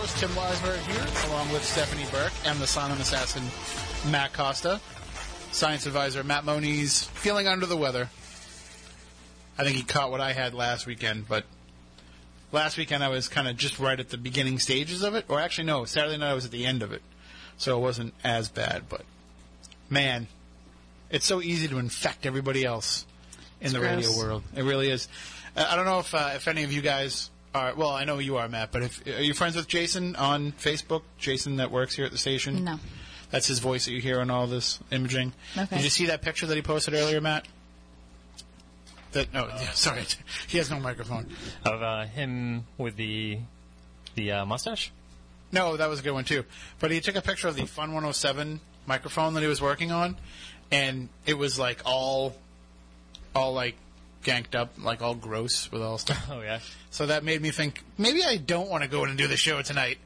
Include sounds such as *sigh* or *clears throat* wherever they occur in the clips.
and welcome to Spooky South Coast. Tim Weisberg here, along with Stephanie Burke and the silent assassin, Matt Costa. Science advisor Matt Moniz, feeling under the weather. I think he caught what I had last weekend, but last weekend I was kind of just right at the beginning stages of it. Or actually, no, Saturday night I was at the end of it. So it wasn't as bad, but man, it's so easy to infect everybody else in It's the gross. radio world. It really is. I don't know if uh, if any of you guys are. Well, I know you are, Matt. But if are you friends with Jason on Facebook? Jason that works here at the station. No. That's his voice that you hear on all this imaging. Okay. Did you see that picture that he posted earlier, Matt? That no, yeah, *laughs* sorry, he has no microphone. of uh, him with the the uh, mustache. No, that was a good one too. But he took a picture of the Fun 107 microphone that he was working on, and it was like all, all like ganked up, like all gross with all stuff. *laughs* Oh yeah, So that made me think maybe I don't want to go in and do the show tonight.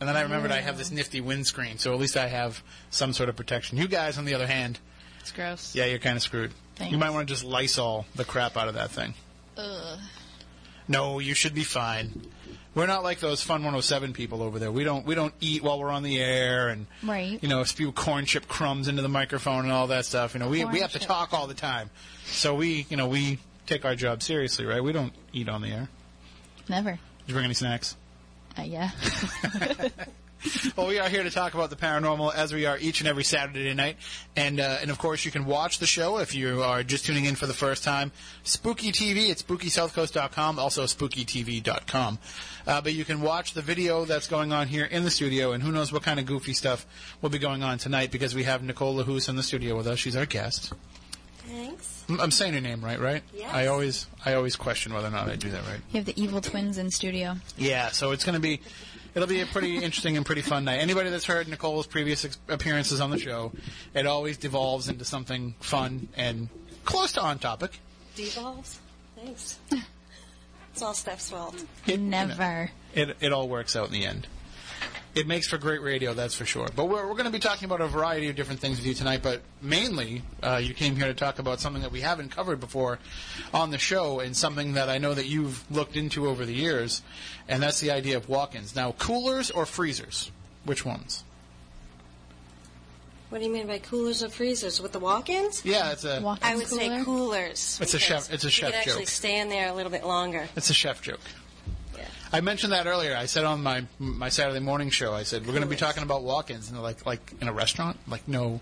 And then I remembered I have this nifty windscreen, so at least I have some sort of protection. You guys, on the other hand, It's gross. yeah, you're kind of screwed. Thanks. You might want to just Lysol the crap out of that thing. Ugh. No, you should be fine. We're not like those Fun 107 people over there. We don't we don't eat while we're on the air and Right. you know spew corn chip crumbs into the microphone and all that stuff. You know, we Corn we have to chip. talk all the time. So we you know we take our job seriously, right? We don't eat on the air. Never. Did you bring any snacks? Uh, yeah. *laughs* *laughs* Well, we are here to talk about the paranormal as we are each and every Saturday night, and uh, and of course you can watch the show if you are just tuning in for the first time. Spooky TV at SpookySouthCoast.com, also SpookyTV.com. Uh, but you can watch the video that's going on here in the studio, and who knows what kind of goofy stuff will be going on tonight because we have Nicole LaHoose in the studio with us. She's our guest. Thanks. I'm- I'm saying her name right, right? Yes. I always I always question whether or not I do that right. you have the evil twins in studio. Yeah, so it's going to be, it'll be a pretty *laughs* interesting and pretty fun night. Anybody that's heard Nicole's previous ex- appearances on the show, it always devolves into something fun and close to on topic. Devolves. Thanks. *laughs* It's all Steph's fault. It, you know, Never. it, it all works out in the end. It makes for great radio, that's for sure. But we're, we're going to be talking about a variety of different things with you tonight, but mainly uh, you came here to talk about something that we haven't covered before on the show and something that I know that you've looked into over the years, and that's the idea of walk-ins. Now, coolers or freezers? Which ones? What do you mean by coolers or freezers with the walk-ins? Yeah, it's a Walk-in I would say coolers. It's a because chef- it's a chef You can actually joke. stay in there a little bit longer. it's a chef joke. I mentioned that earlier. I said on my my Saturday morning show. I said we're going to be talking about walk-ins, and they're like like in a restaurant. Like no,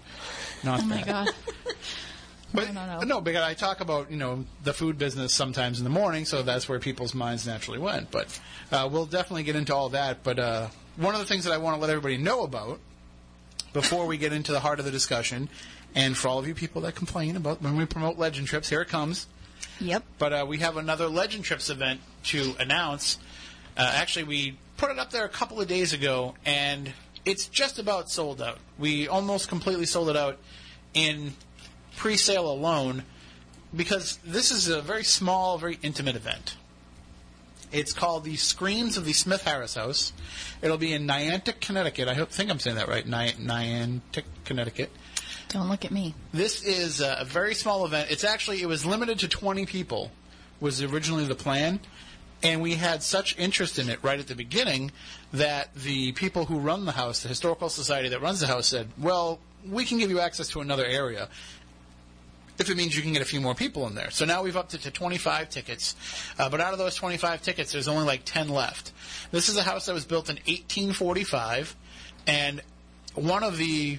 not Oh my that. god. *laughs* But No, no, no. because I talk about you know the food business sometimes in the morning, so that's where people's minds naturally went. But uh, we'll definitely get into all that. But uh, one of the things that I want to let everybody know about before we get into the heart of the discussion, and for all of you people that complain about when we promote Legend Trips, here it comes. Yep. But uh, we have another Legend Trips event to announce. Uh, actually, we put it up there a couple of days ago, and it's just about sold out. We almost completely sold it out in pre-sale alone because this is a very small, very intimate event. It's called the Screams of the Smith Harris House. It'll be in Niantic, Connecticut. I hope, think I'm saying that right. Ni- Niantic, Connecticut. Don't look at me. This is a, a very small event. It's actually it was limited to 20 people was originally the plan, and we had such interest in it right at the beginning that the people who run the house, the historical society that runs the house, said, "Well, we can give you access to another area." If it means you can get a few more people in there. So now we've upped it to 25 tickets. Uh, but out of those 25 tickets, there's only like 10 left. This is a house that was built in 1845. And one of the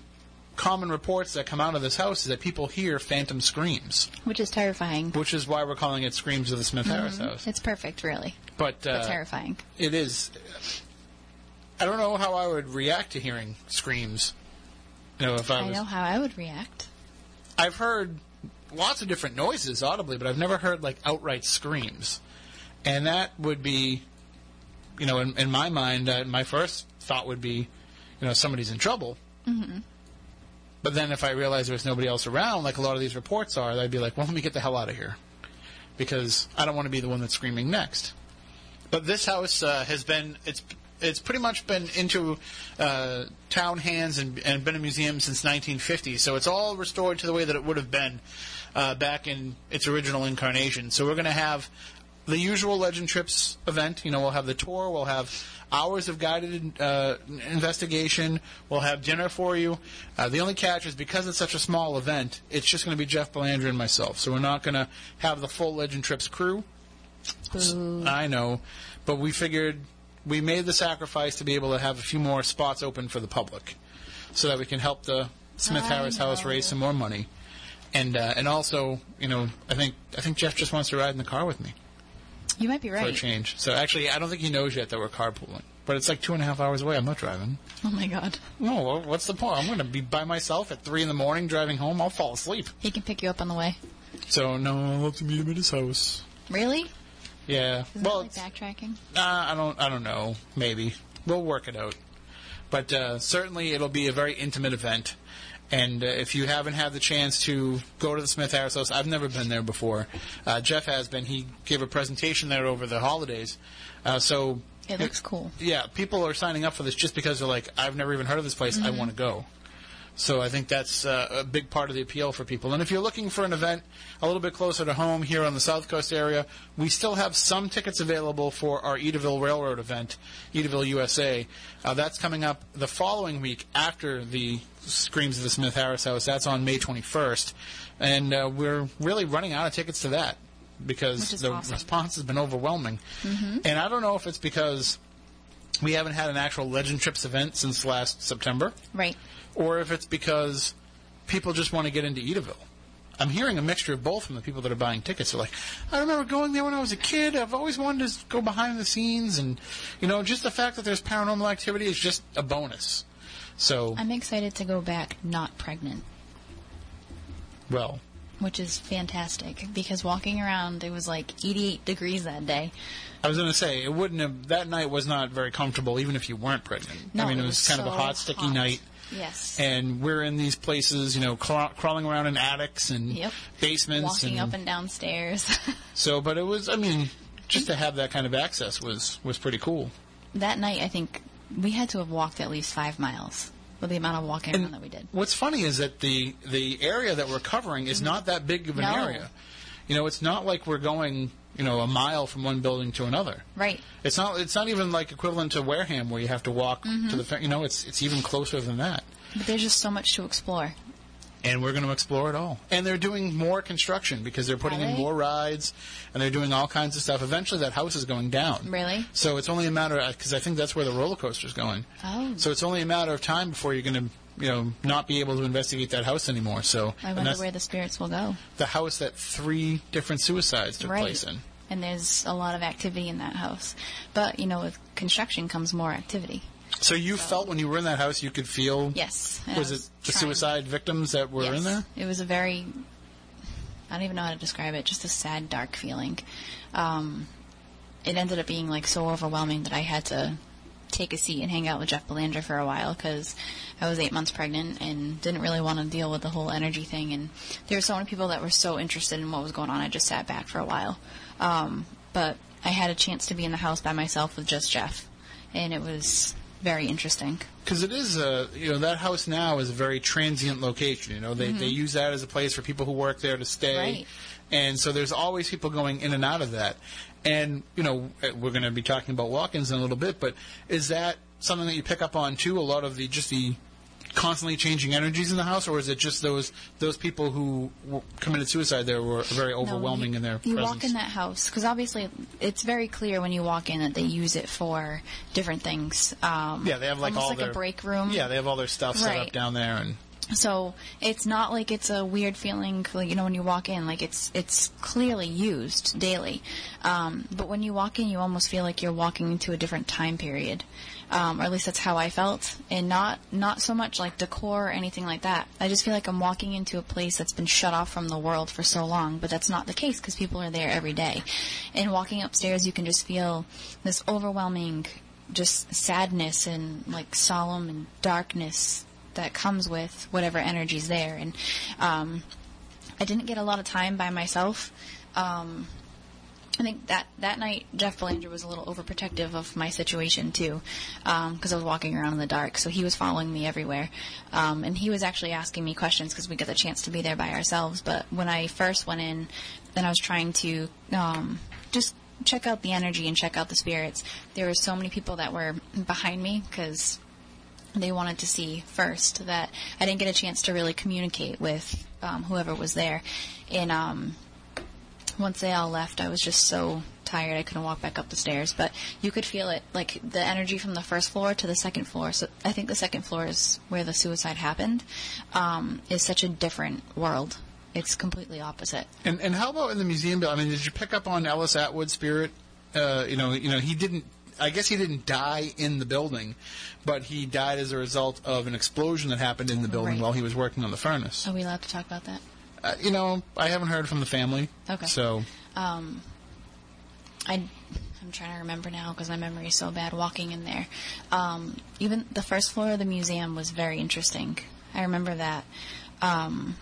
common reports that come out of this house is that people hear phantom screams, Which is terrifying. which is why we're calling it Screams of the Smith Harris House. It's perfect, really. But, uh, But terrifying. it is. I don't know how I would react to hearing screams. You know, if I I was. know how I would react. I've heard lots of different noises audibly, but I've never heard like outright screams, and that would be, you know, in, in my mind, uh, my first thought would be, you know, somebody's in trouble. Mm-hmm. But then if I realized there was nobody else around, like a lot of these reports are, I'd be like, well, let me get the hell out of here, because I don't want to be the one that's screaming next. But this house uh, has been it's it's pretty much been into uh, town hands and, and been a museum since 1950. So it's all restored to the way that it would have been uh, back in its original incarnation. So we're going to have the usual Legend Trips event. You know, we'll have the tour, we'll have hours of guided uh, investigation, we'll have dinner for you. Uh, the only catch is because it's such a small event, it's just going to be Jeff Belanger and myself. So we're not going to have the full Legend Trips crew. I know, but we figured we made the sacrifice to be able to have a few more spots open for the public, so that we can help the Smith Harris House raise some more money, and uh, and also, you know, I think I think Jeff just wants to ride in the car with me You might be right. for a change. So actually, I don't think he knows yet that we're carpooling, but it's like two and a half hours away. I'm not driving. Oh my god. No, well, what's the point? I'm going to be by myself at three in the morning driving home. I'll fall asleep. He can pick you up on the way. So no, I'll have to meet him at his house. Really? Yeah. Isn't well, that like backtracking? Uh, I don't. I don't know. Maybe we'll work it out. But uh, certainly, it'll be a very intimate event. And uh, if you haven't had the chance to go to the Smith Harris House, I've never been there before. Uh, Jeff has been. He gave a presentation there over the holidays. Uh, so It looks cool. yeah, people are signing up for this just because they're like, I've never even heard of this place. I want to go. So I think that's uh, a big part of the appeal for people. And if you're looking for an event a little bit closer to home here on the South Coast area, we still have some tickets available for our Edaville Railroad event, Edaville USA. Uh, that's coming up the following week after the Screams of the Smith Harris House. That's on May 21st. And uh, we're really running out of tickets to that because the awesome. response has been overwhelming. And I don't know if it's because we haven't had an actual Legend Trips event since last September, Right. Or if it's because people just want to get into Edaville. I'm hearing a mixture of both from the people that are buying tickets. They're like, I remember going there when I was a kid. I've always wanted to go behind the scenes, and you know, just the fact that there's paranormal activity is just a bonus. So, I'm excited to go back not pregnant, well, which is fantastic because walking around, it was like 88 degrees that day. I was going to say it wouldn't have. That night was not very comfortable, even if you weren't pregnant. No, I mean, it was, kind of a hot, sticky hot. night. Yes. and we're in these places, you know, craw- crawling around in attics and Yep. basements, Walking and up and down stairs. *laughs* so. But it was, I mean, just to have that kind of access was was pretty cool. that night, I think we had to have walked at least five miles with the amount of walking around that we did. What's funny is that the the area that we're covering is mm-hmm. not that big of an No. area. You know, it's not like we're going, you know, a mile from one building to another. Right. It's not. It's not even like equivalent to Wareham, where you have to walk Mm-hmm. to the. You know, it's it's even closer than that. But there's just so much to explore. and we're going to explore it all. And they're doing more construction because they're putting in more rides, and they're doing all kinds of stuff. Eventually, that house is going down. Really? So it's only a matter of because I think that's where the roller coaster is going. Oh. So it's only a matter of time before you're going to, you know, not be able to investigate that house anymore. So I wonder where the spirits will go. the house that three different suicides took right. place in. And there's a lot of activity in that house. But, you know, with construction comes more activity. So you felt when you were in that house, you could feel. Yes. I Was it the suicide victims that were yes. in there? It was a very, I don't even know how to describe it, just a sad, dark feeling. Um, it ended up being like so overwhelming that I had to take a seat and hang out with Jeff Belanger for a while because I was eight months pregnant and didn't really want to deal with the whole energy thing. And there were so many people that were so interested in what was going on. I just sat back for a while. Um, but I had a chance to be in the house by myself with just Jeff, and it was very interesting. Because it is a, you know, that house now is a very transient location. You know, they, they use that as a place for people who work there to stay. Mm-hmm. Right. And so there's always people going in and out of that. And, you know, we're going to be talking about walk ins in a little bit, but is that something that you pick up on too? A lot of the, just the constantly changing energies in the house, or is it just those those people who committed suicide there were very overwhelming No, you, in their You presence? walk in that house because obviously it's very clear when you walk in that they use it for different things. Um, yeah, they have like all like their a break room. Yeah, they have all their stuff set up down there, and So it's not like it's a weird feeling, like you know, when you walk in, like it's it's clearly used daily. Um, but when you walk in, you almost feel like you're walking into a different time period, um, or at least that's how I felt, and not not so much like decor or anything like that. I just feel like I'm walking into a place that's been shut off from the world for so long, but that's not the case because people are there every day. And walking upstairs, you can just feel this overwhelming, just sadness and like solemn and darkness that comes with whatever energy's there. And um, I didn't get a lot of time by myself. Um, I think that that night Jeff Belanger was a little overprotective of my situation too, because I was walking around in the dark. So he was following me everywhere, um, and he was actually asking me questions because we got the chance to be there by ourselves. But when I first went in, then I was trying to um, just check out the energy and check out the spirits. There were so many people that were behind me because they wanted to see first that I didn't get a chance to really communicate with um, whoever was there. And um, once they all left, I was just so tired I couldn't walk back up the stairs. But you could feel it, like the energy from the first floor to the second floor. So I think the second floor is where the suicide happened. Um, is such a different world. It's completely opposite. And and how about in the museum? I mean, did you pick up on Ellis Atwood's spirit? Uh, you know, you know, he didn't. I guess he didn't die in the building, but he died as a result of an explosion that happened in the building Right. while he was working on the furnace. Are we allowed to talk about that? Uh, you know, I haven't heard from the family. Okay. So um, I, I'm trying to remember now because my memory is so bad. Walking in there, um, even the first floor of the museum was very interesting. I remember that. Um,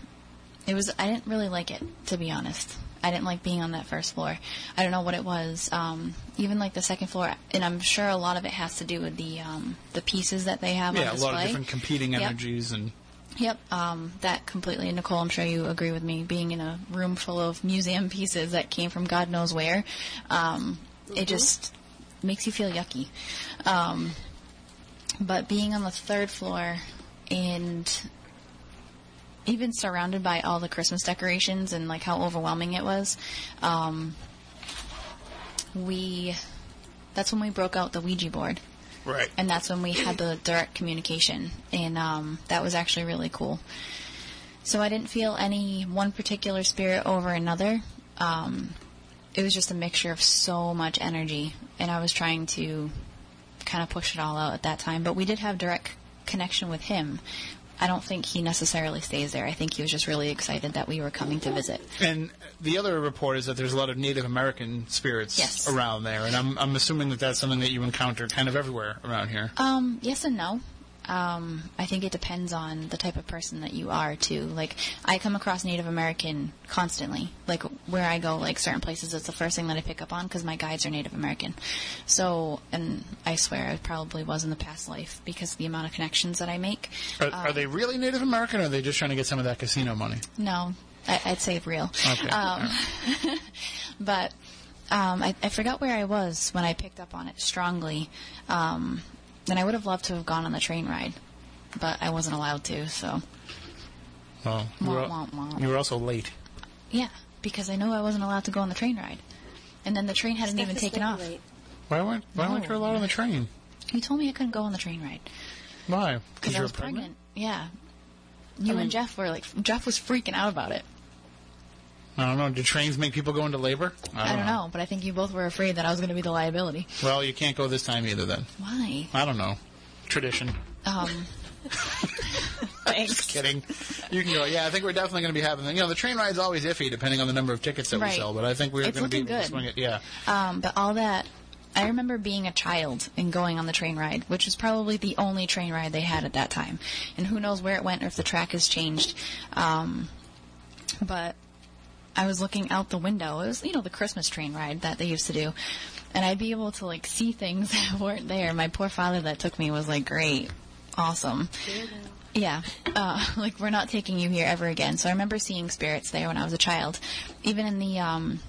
it was. I didn't really like it, to be honest. I didn't like being on that first floor. I don't know what it was. Um, even like the second floor, and I'm sure a lot of it has to do with the um, the pieces that they have on display. yeah, a lot of different competing Yep. energies and. Yep, um, that completely. Nicole, I'm sure you agree with me. Being in a room full of museum pieces that came from God knows where, um, it just makes you feel yucky. Um, but being on the third floor and even surrounded by all the Christmas decorations and like how overwhelming it was, um, we that's when we broke out the Ouija board Right. and that's when we had the direct communication, and um, that was actually really cool. So I didn't feel any one particular spirit over another. Um, it was just a mixture of so much energy, and I was trying to kind of push it all out at that time. But we did have direct connection with him. I don't think he necessarily stays there. I think he was just really excited that we were coming to visit. And the other report is that there's a lot of Native American spirits Yes. around there, and I'm I'm assuming that that's something that you encounter kind of everywhere around here. Um, yes and no. Um, I think it depends on the type of person that you are too. Like I come across Native American constantly. Like where I go, like certain places, it's the first thing that I pick up on because my guides are Native American. So, and I swear I probably was in the past life because of the amount of connections that I make. Are, are they really Native American, or are they just trying to get some of that casino money? No, I, I'd say real. Okay. Um, *laughs* but um, I, I forgot where I was when I picked up on it strongly. And I would have loved to have gone on the train ride, but I wasn't allowed to. So Well, you were, Wah, wah, wah. you were also late. yeah, because I know I wasn't allowed to go on the train ride, and then the train hadn't Steph even taken off. late. Why weren't Why weren't you allowed on the train? You told me I couldn't go on the train ride Why? because I you was were pregnant. Yeah. You mean- and Jeff were like Jeff was freaking out about it. I don't know. Do trains make people go into labor? I don't know, but I think you both were afraid that I was going to be the liability. Well, you can't go this time either. Then Why? I don't know. Tradition. Um. *laughs* *laughs* thanks. Kidding. You can go. Yeah, I think we're definitely going to be having. You know, the train ride's always iffy depending on the number of tickets that we sell. But I think we're going to be good. swing it. Yeah. Um, but all that, I remember being a child and going on the train ride, which was probably the only train ride they had at that time. And who knows where it went or if the track has changed. Um, but I was looking out the window. It was, you know, the Christmas train ride that they used to do. And I'd be able to, like, see things *laughs* that weren't there. My poor father that took me was like, great, awesome. Yeah, uh, *laughs* like we're not taking you here ever again. So I remember seeing spirits there when I was a child, even in the um,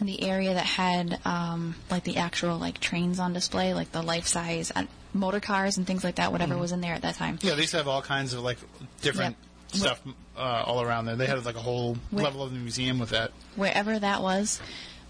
in the area that had um, like the actual like trains on display, like the life size uh, motor cars and things like that. Whatever was in there at that time. Yeah, they used to have all kinds of like different Yep. Stuff uh, all around there. They had like a whole Where- level of the museum with that. Wherever that was,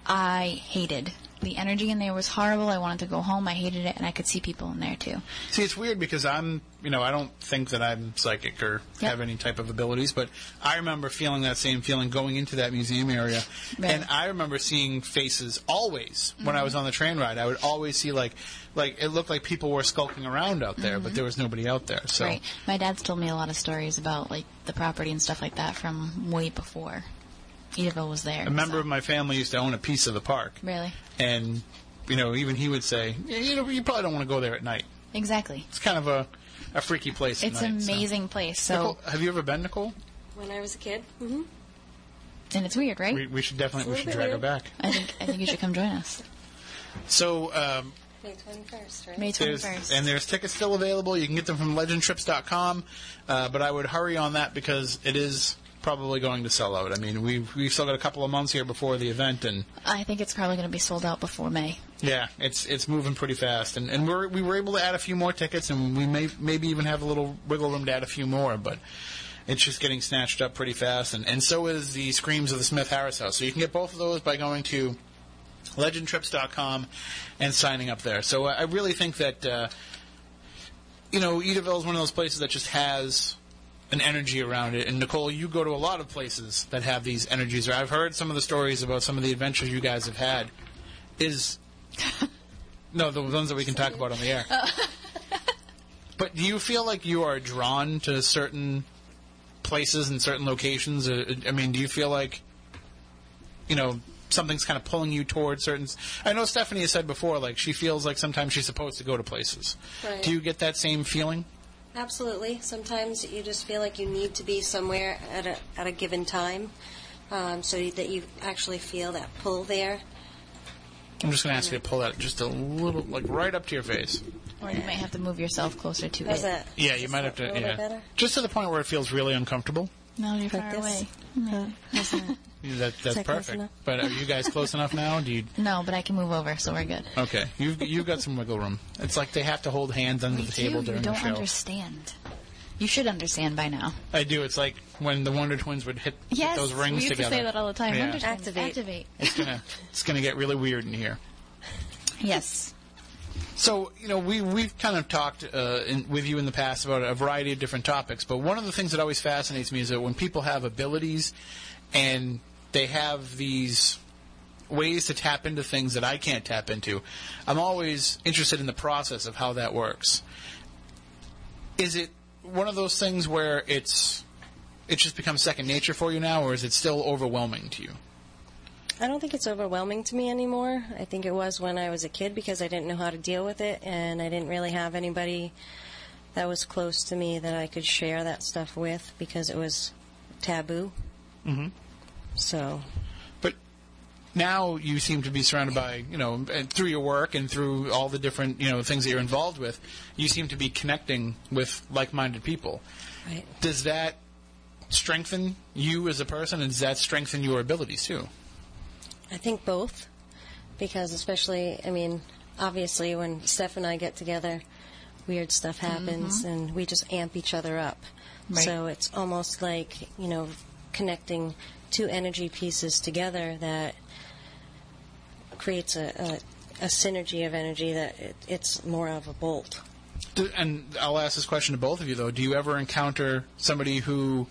I hated. The energy in there was horrible. I wanted to go home. I hated it, and I could see people in there too. See, it's weird because I'm, you know, I don't think that I'm psychic or Yep. have any type of abilities, but I remember feeling that same feeling going into that museum area. Right. And I remember seeing faces always when I mm-hmm. was on the train ride. I would always see like, like it looked like people were skulking around out there, but mm-hmm. there was nobody out there. So Right. My dad's told me a lot of stories about like the property and stuff like that from way before Edaville was there. a member so- of my family used to own a piece of the park, really and you know, even he would say, yeah, you know, you probably don't want to go there at night. exactly. It's kind of a, a freaky place. It's night, an so. amazing place. So Nicole, have you ever been, Nicole? When I was a kid. Mm-hmm. and it's weird, right? We, we should definitely we should drag bit her back. I think I think you should come join us. *laughs* So um, May 21st, right? May twenty there's and there's tickets still available. You can get them from legendtrips.com, uh, but I would hurry on that because it is probably going to sell out. I mean, we've we've still got a couple of months here before the event, and I think it's probably going to be sold out before May. yeah, it's it's moving pretty fast. And and we're we were able to add a few more tickets, and we may maybe even have a little wiggle room to add a few more, but. It's just getting snatched up pretty fast, and, and so is the Screams of the Smith Harris House. So you can get both of those by going to legendtrips.com and signing up there. So I really think that uh, you know Edaville is one of those places that just has an energy around it. And Nicole, you go to a lot of places that have these energies. I've heard some of the stories about some of the adventures you guys have had. Is *laughs* no the ones that we can talk about on the air. *laughs* but do you feel like you are drawn to certain places and certain locations? Uh, I mean, do you feel like you know something's kind of pulling you towards certain? I know Stephanie has said before, like she feels like sometimes she's supposed to go to places. Right. Do you get that same feeling? Absolutely. Sometimes you just feel like you need to be somewhere at a at a given time, um, so that you actually feel that pull there. I'm just going to ask you to pull that just a little, like right up to your face. Or you might have to move yourself closer to How's it. that? Yeah, you might have to. a little Yeah, bit better? just to the point where it feels really uncomfortable. No, you're far this? away. Uh, isn't? *laughs* That, that's that perfect. But are you guys close enough now? Do you? No, but I can move over, so we're good. Okay, you've you've got some wiggle room. It's like they have to hold hands under We the table do. during You the don't understand. You should understand by now. I do. It's like when the Wonder Twins would hit, hit Yes, those rings we used together. to say that all the time. Yeah. Understand. Activate. Activate. It's gonna it's gonna get really weird in here. Yes. So you know we we've kind of talked uh, in, with you in the past about a variety of different topics, but one of the things that always fascinates me is that when people have abilities and they have these ways to tap into things that I can't tap into, I'm always interested in the process of how that works. Is it one of those things where it's it just becomes second nature for you now, or is it still overwhelming to you? I don't think it's overwhelming to me anymore. I think it was when I was a kid because I didn't know how to deal with it, and I didn't really have anybody that was close to me that I could share that stuff with because it was taboo. Mm-hmm. So But now you seem to be surrounded by, you know, and through your work and through all the different, you know, things that you're involved with, you seem to be connecting with like-minded people. right. Does that strengthen you as a person, and does that strengthen your abilities too? I think both, because especially, I mean, obviously when Steph and I get together, weird stuff happens, mm-hmm. and we just amp each other up. Right. So it's almost like you know, connecting two energy pieces together that creates a, a, a synergy of energy that it, it's more of a bolt. Do, and I'll ask this question to both of you though. Do you ever encounter somebody who,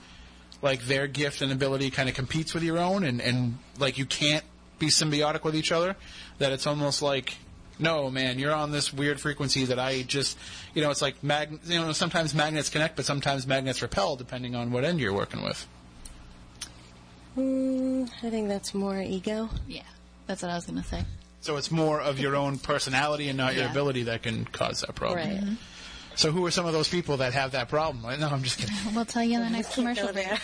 like, their gift and ability kind of competes with your own, and and like you can't be symbiotic with each other? That it's almost like, no, man, you're on this weird frequency that I just, you know, it's like mag, you know, sometimes magnets connect, but sometimes magnets repel, depending on what end you're working with. Mm, I think that's more ego. Yeah. That's what I was going to say. So it's more of your own personality and not your ability that can cause that problem. Right. So who are some of those people that have that problem? *laughs* No, I'm just kidding. We'll tell you in the next commercial break. *laughs*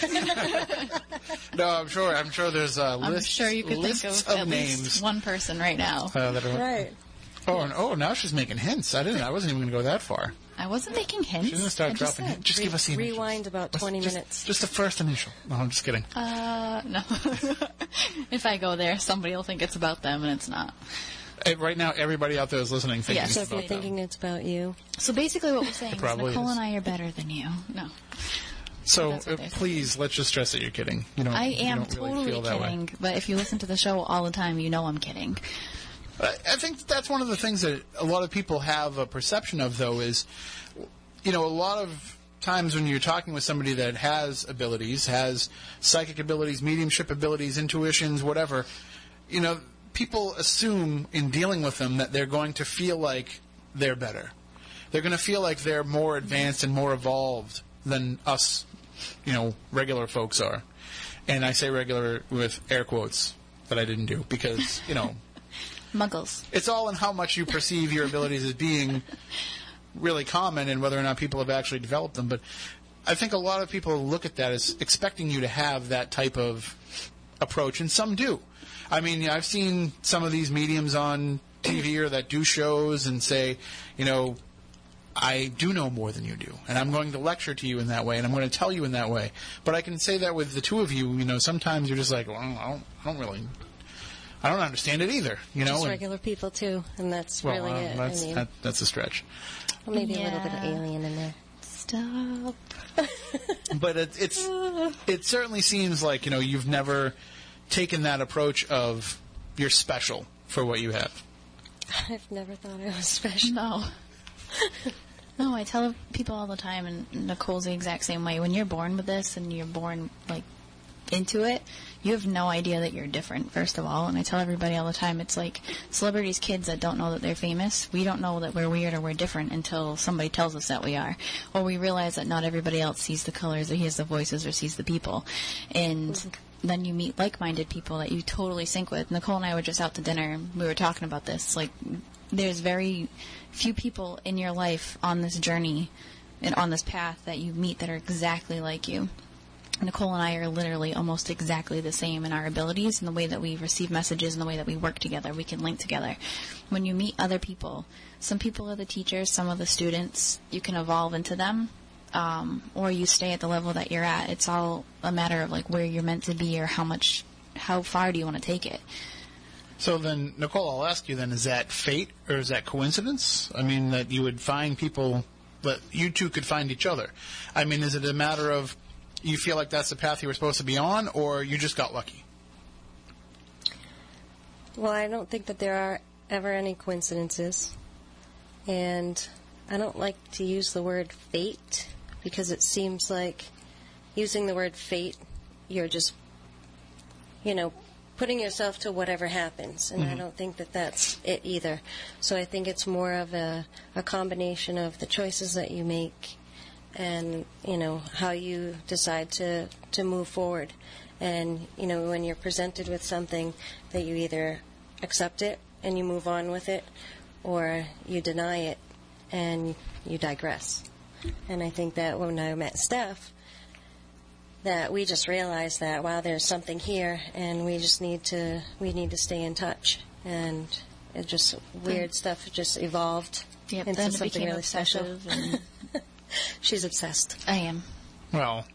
No, I'm sure. I'm sure there's uh, I'm sure you could think of, of at names. least one person right now. Uh, that are, right. Oh, and, oh, now she's making hints. I didn't. I wasn't even going to go that far. I wasn't making hints. She's going to start I just dropping. said- hints. Just give us the initials. Rewind about 20 just- minutes. Just the first initial. No, I'm just kidding. Uh, no. *laughs* if I go there, somebody will think it's about them, and it's not. Right now, everybody out there is listening thinking Yes. So it's if you're about them. thinking it's about you, So basically, what we're saying is Nicole is. and I are better than you. No, So That's what uh, please, let's just stress that you're kidding. You don't. I you am don't really totally feel that way. kidding. But if you listen to the show all the time, you know I'm kidding. I I think that's one of the things that a lot of people have a perception of, though, is, you know, a lot of times when you're talking with somebody that has abilities, has psychic abilities, mediumship abilities, intuitions, whatever, you know, people assume in dealing with them that they're going to feel like they're better. They're going to feel like they're more advanced and more evolved than us, you know, regular folks are. And I say regular with air quotes that I didn't do because, you know, *laughs* Muggles. it's all in how much you perceive your abilities as being really common and whether or not people have actually developed them. But I think a lot of people look at that as expecting you to have that type of approach, and some do. I mean, I've seen some of these mediums on TV or that do shows and say, you know, I do know more than you do, and I'm going to lecture to you in that way, and I'm going to tell you in that way. But I can say that with the two of you, you know, sometimes you're just like, well, I don't, I don't really, I don't understand it either, you know. Just and- regular people too, and that's well, really uh, it. that's I mean, that, that's a stretch. well, maybe a little bit of alien in there. Stop. *laughs* but it, it's it certainly seems like you know you've never taken that approach of you're special for what you have. I've never thought I was special. No. no, I tell people all the time, and Nicole's the exact same way. When you're born with this and you're born, like, into it, you have no idea that you're different, first of all. And I tell everybody all the time, it's like celebrities' kids that don't know that they're famous. We don't know that we're weird or we're different until somebody tells us that we are. Or we realize that not everybody else sees the colors or hears the voices or sees the people. And mm-hmm. Then you meet like-minded people that you totally sync with. Nicole and I were just out to dinner and we were talking about this. Like, there's very few people in your life on this journey and on this path that you meet that are exactly like you. Nicole and I are literally almost exactly the same in our abilities and the way that we receive messages and the way that we work together. We can link together. When you meet other people, some people are the teachers, some are the students. You can evolve into them, um, or you stay at the level that you're at. It's all a matter of like where you're meant to be or how much, how far do you want to take it. So then, Nicole, I'll ask you then: Is that fate or is that coincidence? I mean, that you would find people that you two could find each other. I mean, is it a matter of you feel like that's the path you were supposed to be on, or you just got lucky? Well, I don't think that there are ever any coincidences. And I don't like to use the word fate because it seems like using the word fate, you're just, you know, putting yourself to whatever happens. And I mm-hmm. don't think that that's it either. So I think it's more of a, a combination of the choices that you make and, you know, how you decide to, to move forward. And, you know, when you're presented with something that you either accept it and you move on with it or you deny it and you digress. And I think that when I met Steph, that we just realized that wow, there's something here, and we just need to we need to stay in touch. And it just weird stuff just evolved Yep, into something really special. *laughs* She's obsessed. I am. Well,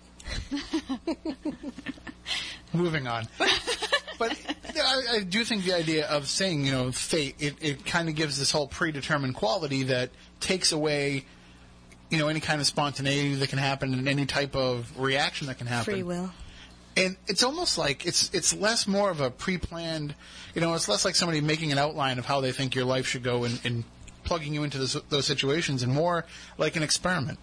*laughs* moving on. But I, I do think the idea of saying, you know, fate, it, it kind of gives this whole predetermined quality that takes away, you know, any kind of spontaneity that can happen and any type of reaction that can happen. Free will. And it's almost like it's it's less more of a pre-planned, you know, it's less like somebody making an outline of how they think your life should go and, and plugging you into this, those situations, and more like an experiment.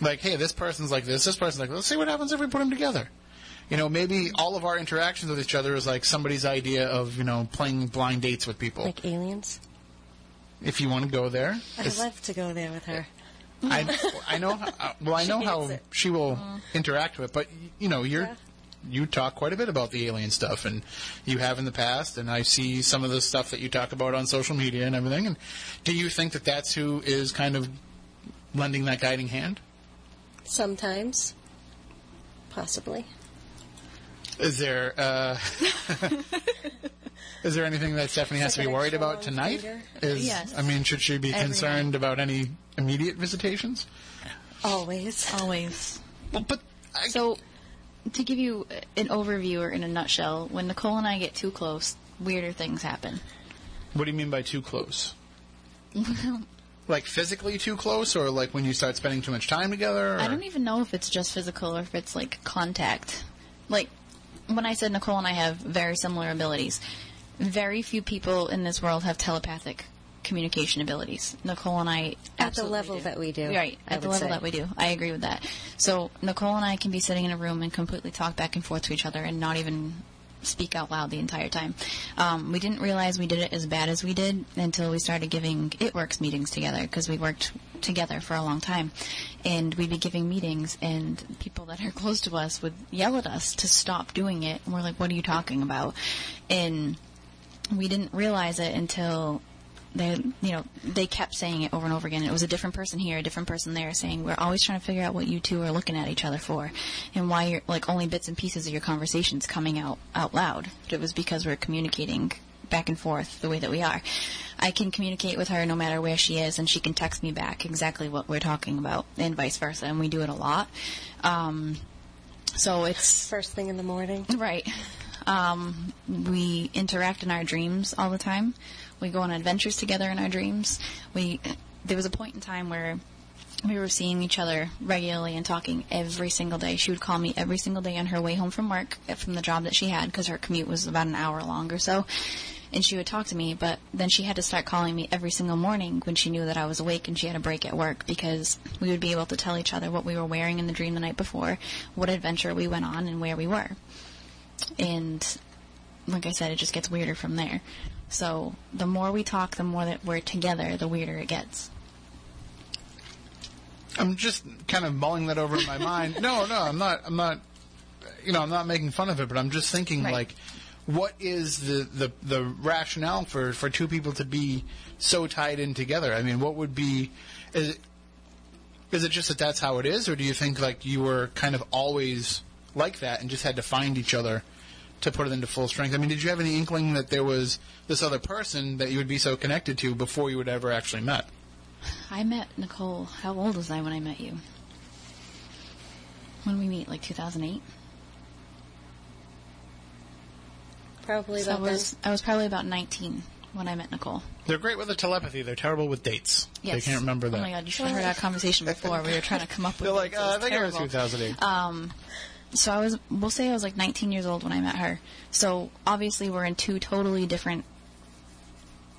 Like, hey, this person's like this, this person's like, let's see what happens if we put them together. You know, maybe all of our interactions with each other is like somebody's idea of, you know, playing blind dates with people. Like aliens. if you want to go there, I'd love to go there with her. I, *laughs* I know. How, well, I know how it. she will interact with, it, but you know, you're Yeah. you talk quite a bit about the alien stuff, and you have in the past, and I see some of the stuff that you talk about on social media and everything. And do you think that that's who is kind of lending that guiding hand? Sometimes. Possibly. Is there uh, *laughs* *laughs* is there anything that Stephanie has Like to be worried about tonight? Is Yes. I mean, should she be Every concerned about any immediate visitations? Always. Always. Well, but I, So, to give you an overview or in a nutshell, when Nicole and I get too close, weirder things happen. What do you mean by too close? *laughs* like physically too close, or like when you start spending too much time together? Or? I don't even know if it's just physical or if it's like contact. Like when I said Nicole and I have very similar abilities, very few people in this world have telepathic communication abilities. Nicole and I At the level do. that we do, Right, I at the level say. that we do. I agree with that. So Nicole and I can be sitting in a room and completely talk back and forth to each other and not even speak out loud the entire time. Um, we didn't realize we did it as bad as we did until we started giving It Works meetings together because we worked together for a long time. And we'd be giving meetings, and people that are close to us would yell at us to stop doing it. And we're like, what are you talking about? And we didn't realize it until they you know they kept saying it over and over again it was a different person here a different person there saying we're always trying to figure out what you two are looking at each other for and why you're like only bits and pieces of your conversations coming out out loud But it was because we're communicating back and forth the way that we are I can communicate with her no matter where she is, and she can text me back exactly what we're talking about, and vice versa. And we do it a lot. Um, so it's First thing in the morning. Right. Um, we interact in our dreams all the time. We go on adventures together in our dreams. We there was a point in time where we were seeing each other regularly and talking every single day. She would call me every single day on her way home from work uh, from the job that she had because her commute was about an hour long or so. And she would talk to me, but then she had to start calling me every single morning when she knew that I was awake and she had a break at work because we would be able to tell each other what we were wearing in the dream the night before, what adventure we went on, and where we were and like I said, it just gets weirder from there. So the more we talk, the more that we're together, the weirder it gets. I'm just kind of mulling that over in my *laughs* mind. No, no, I'm not. I'm not. You know, I'm not making fun of it, but I'm just thinking Right. like, what is the, the the rationale for for two people to be so tied in together? I mean, what would be? Is it, is it just that that's how it is, or do you think like you were kind of always like that and just had to find each other to put it into full strength? I mean, did you have any inkling that there was this other person that you would be so connected to before you had ever actually met? I met Nicole. How old was I when I met you? When we meet, like 2008. Probably So I about was I was probably about 19 when I met Nicole. They're great with the telepathy. They're terrible with dates. Yes. They can't remember that. Oh my god, you should have heard our conversation before. We were trying to come up with. They're like, dates. Uh, I was think it was terrible. 2008. So I was we'll say I was like 19 years old when I met her. So obviously we're in two totally different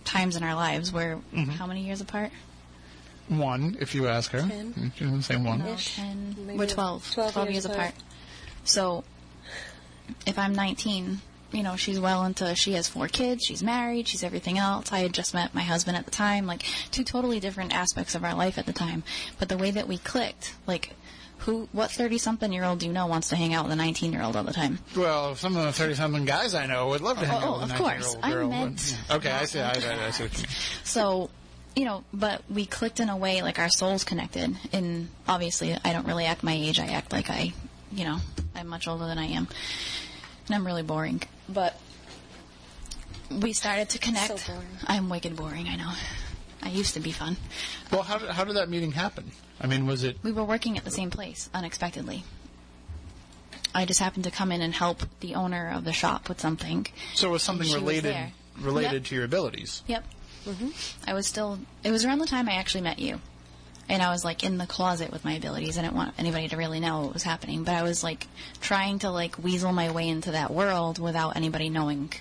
times in our lives. We're Mm-hmm. how many years apart? one, if you ask her. Ten. She doesn't say one. No, 10. Maybe We're 12. 12 years, years apart. apart. So if I'm 19, you know, she's well into, she has four kids, she's married, she's everything else. I had just met my husband at the time, like two totally different aspects of our life at the time. But the way that we clicked, like, who, what 30 something year old do you know wants to hang out with a 19 year old all the time? Well, some of the 30 something guys I know would love to hang Oh, out oh, with a 19 year course. old I girl. meant but- yeah. Okay, I see. I, I, I see what you mean. So, you know, but we clicked in a way like our souls connected. And obviously, I don't really act my age. I act like I, you know, I'm much older than I am. And I'm really boring. But we started to connect. So boring. I'm wicked boring, I know. I used to be fun. Well, how did, how did that meeting happen? I mean, was it. We were working at the same place unexpectedly. I just happened to come in and help the owner of the shop with something. So it was something she was related related Yep. to your abilities? Yep. I was still. It was around the time I actually met you, and I was like in the closet with my abilities. I didn't want anybody to really know what was happening, but I was like trying to like weasel my way into that world without anybody knowing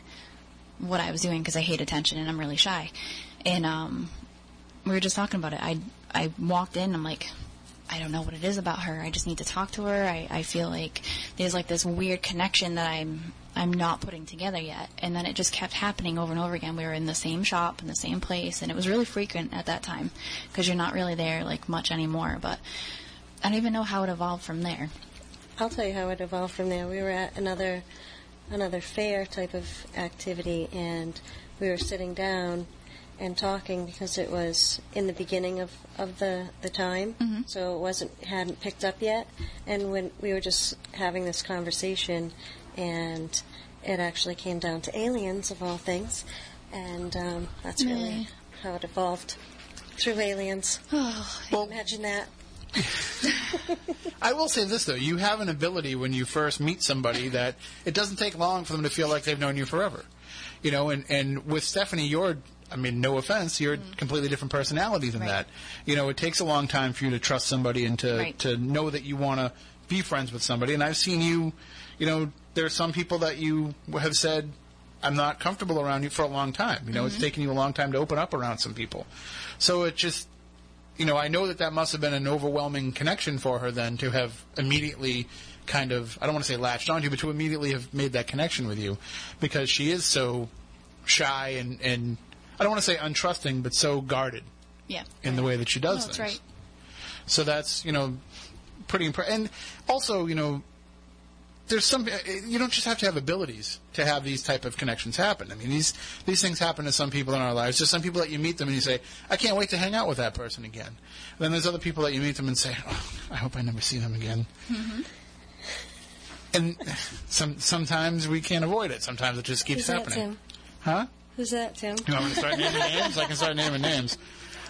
what I was doing because I hate attention and I'm really shy. And um, we were just talking about it. I I walked in. I'm like. I don't know what it is about her. I just need to talk to her. I, I feel like there's like this weird connection that I'm I'm not putting together yet. And then it just kept happening over and over again. We were in the same shop in the same place, and it was really frequent at that time because you're not really there like much anymore. But I don't even know how it evolved from there. I'll tell you how it evolved from there. We were at another another fair type of activity, and we were sitting down and talking because it was in the beginning of, of the, the time, so it wasn't hadn't picked up yet. And when we were just having this conversation, and it actually came down to aliens of all things, and um, that's really Really? how it evolved through aliens. *sighs* Oh, well, Imagine that. *laughs* I will say this though: you have an ability when you first meet somebody that it doesn't take long for them to feel like they've known you forever. You know, and and with Stephanie, you're. I mean, no offense, you're a completely different personality than Right. that. You know, it takes a long time for you to trust somebody and to Right. to know that you want to be friends with somebody. And I've seen you. You know, there are some people that you have said, "I'm not comfortable around you" for a long time. You know, it's mm-hmm. taken you a long time to open up around some people. So it just you know, I know that that must have been an overwhelming connection for her then to have immediately kind of, I don't want to say latched onto you, but to immediately have made that connection with you because she is so shy and, and I don't want to say untrusting, but so guarded Yeah. in the way that she does No, that's things. right. So that's, you know, pretty impressive. And also, you know, there's some eh, you don't just have to have abilities to have these type of connections happen. I mean, these these things happen to some people in our lives. There's some people that you meet them and you say, "I can't wait to hang out with that person again." then there's other people that you meet them and say, oh, "I hope I never see them again." Mm-hmm. And *laughs* some sometimes we can't avoid it. Sometimes it just keeps Who's that, happening. Tim? Huh? Who's that, Tim? You want me to start naming *laughs* names? I can start naming names.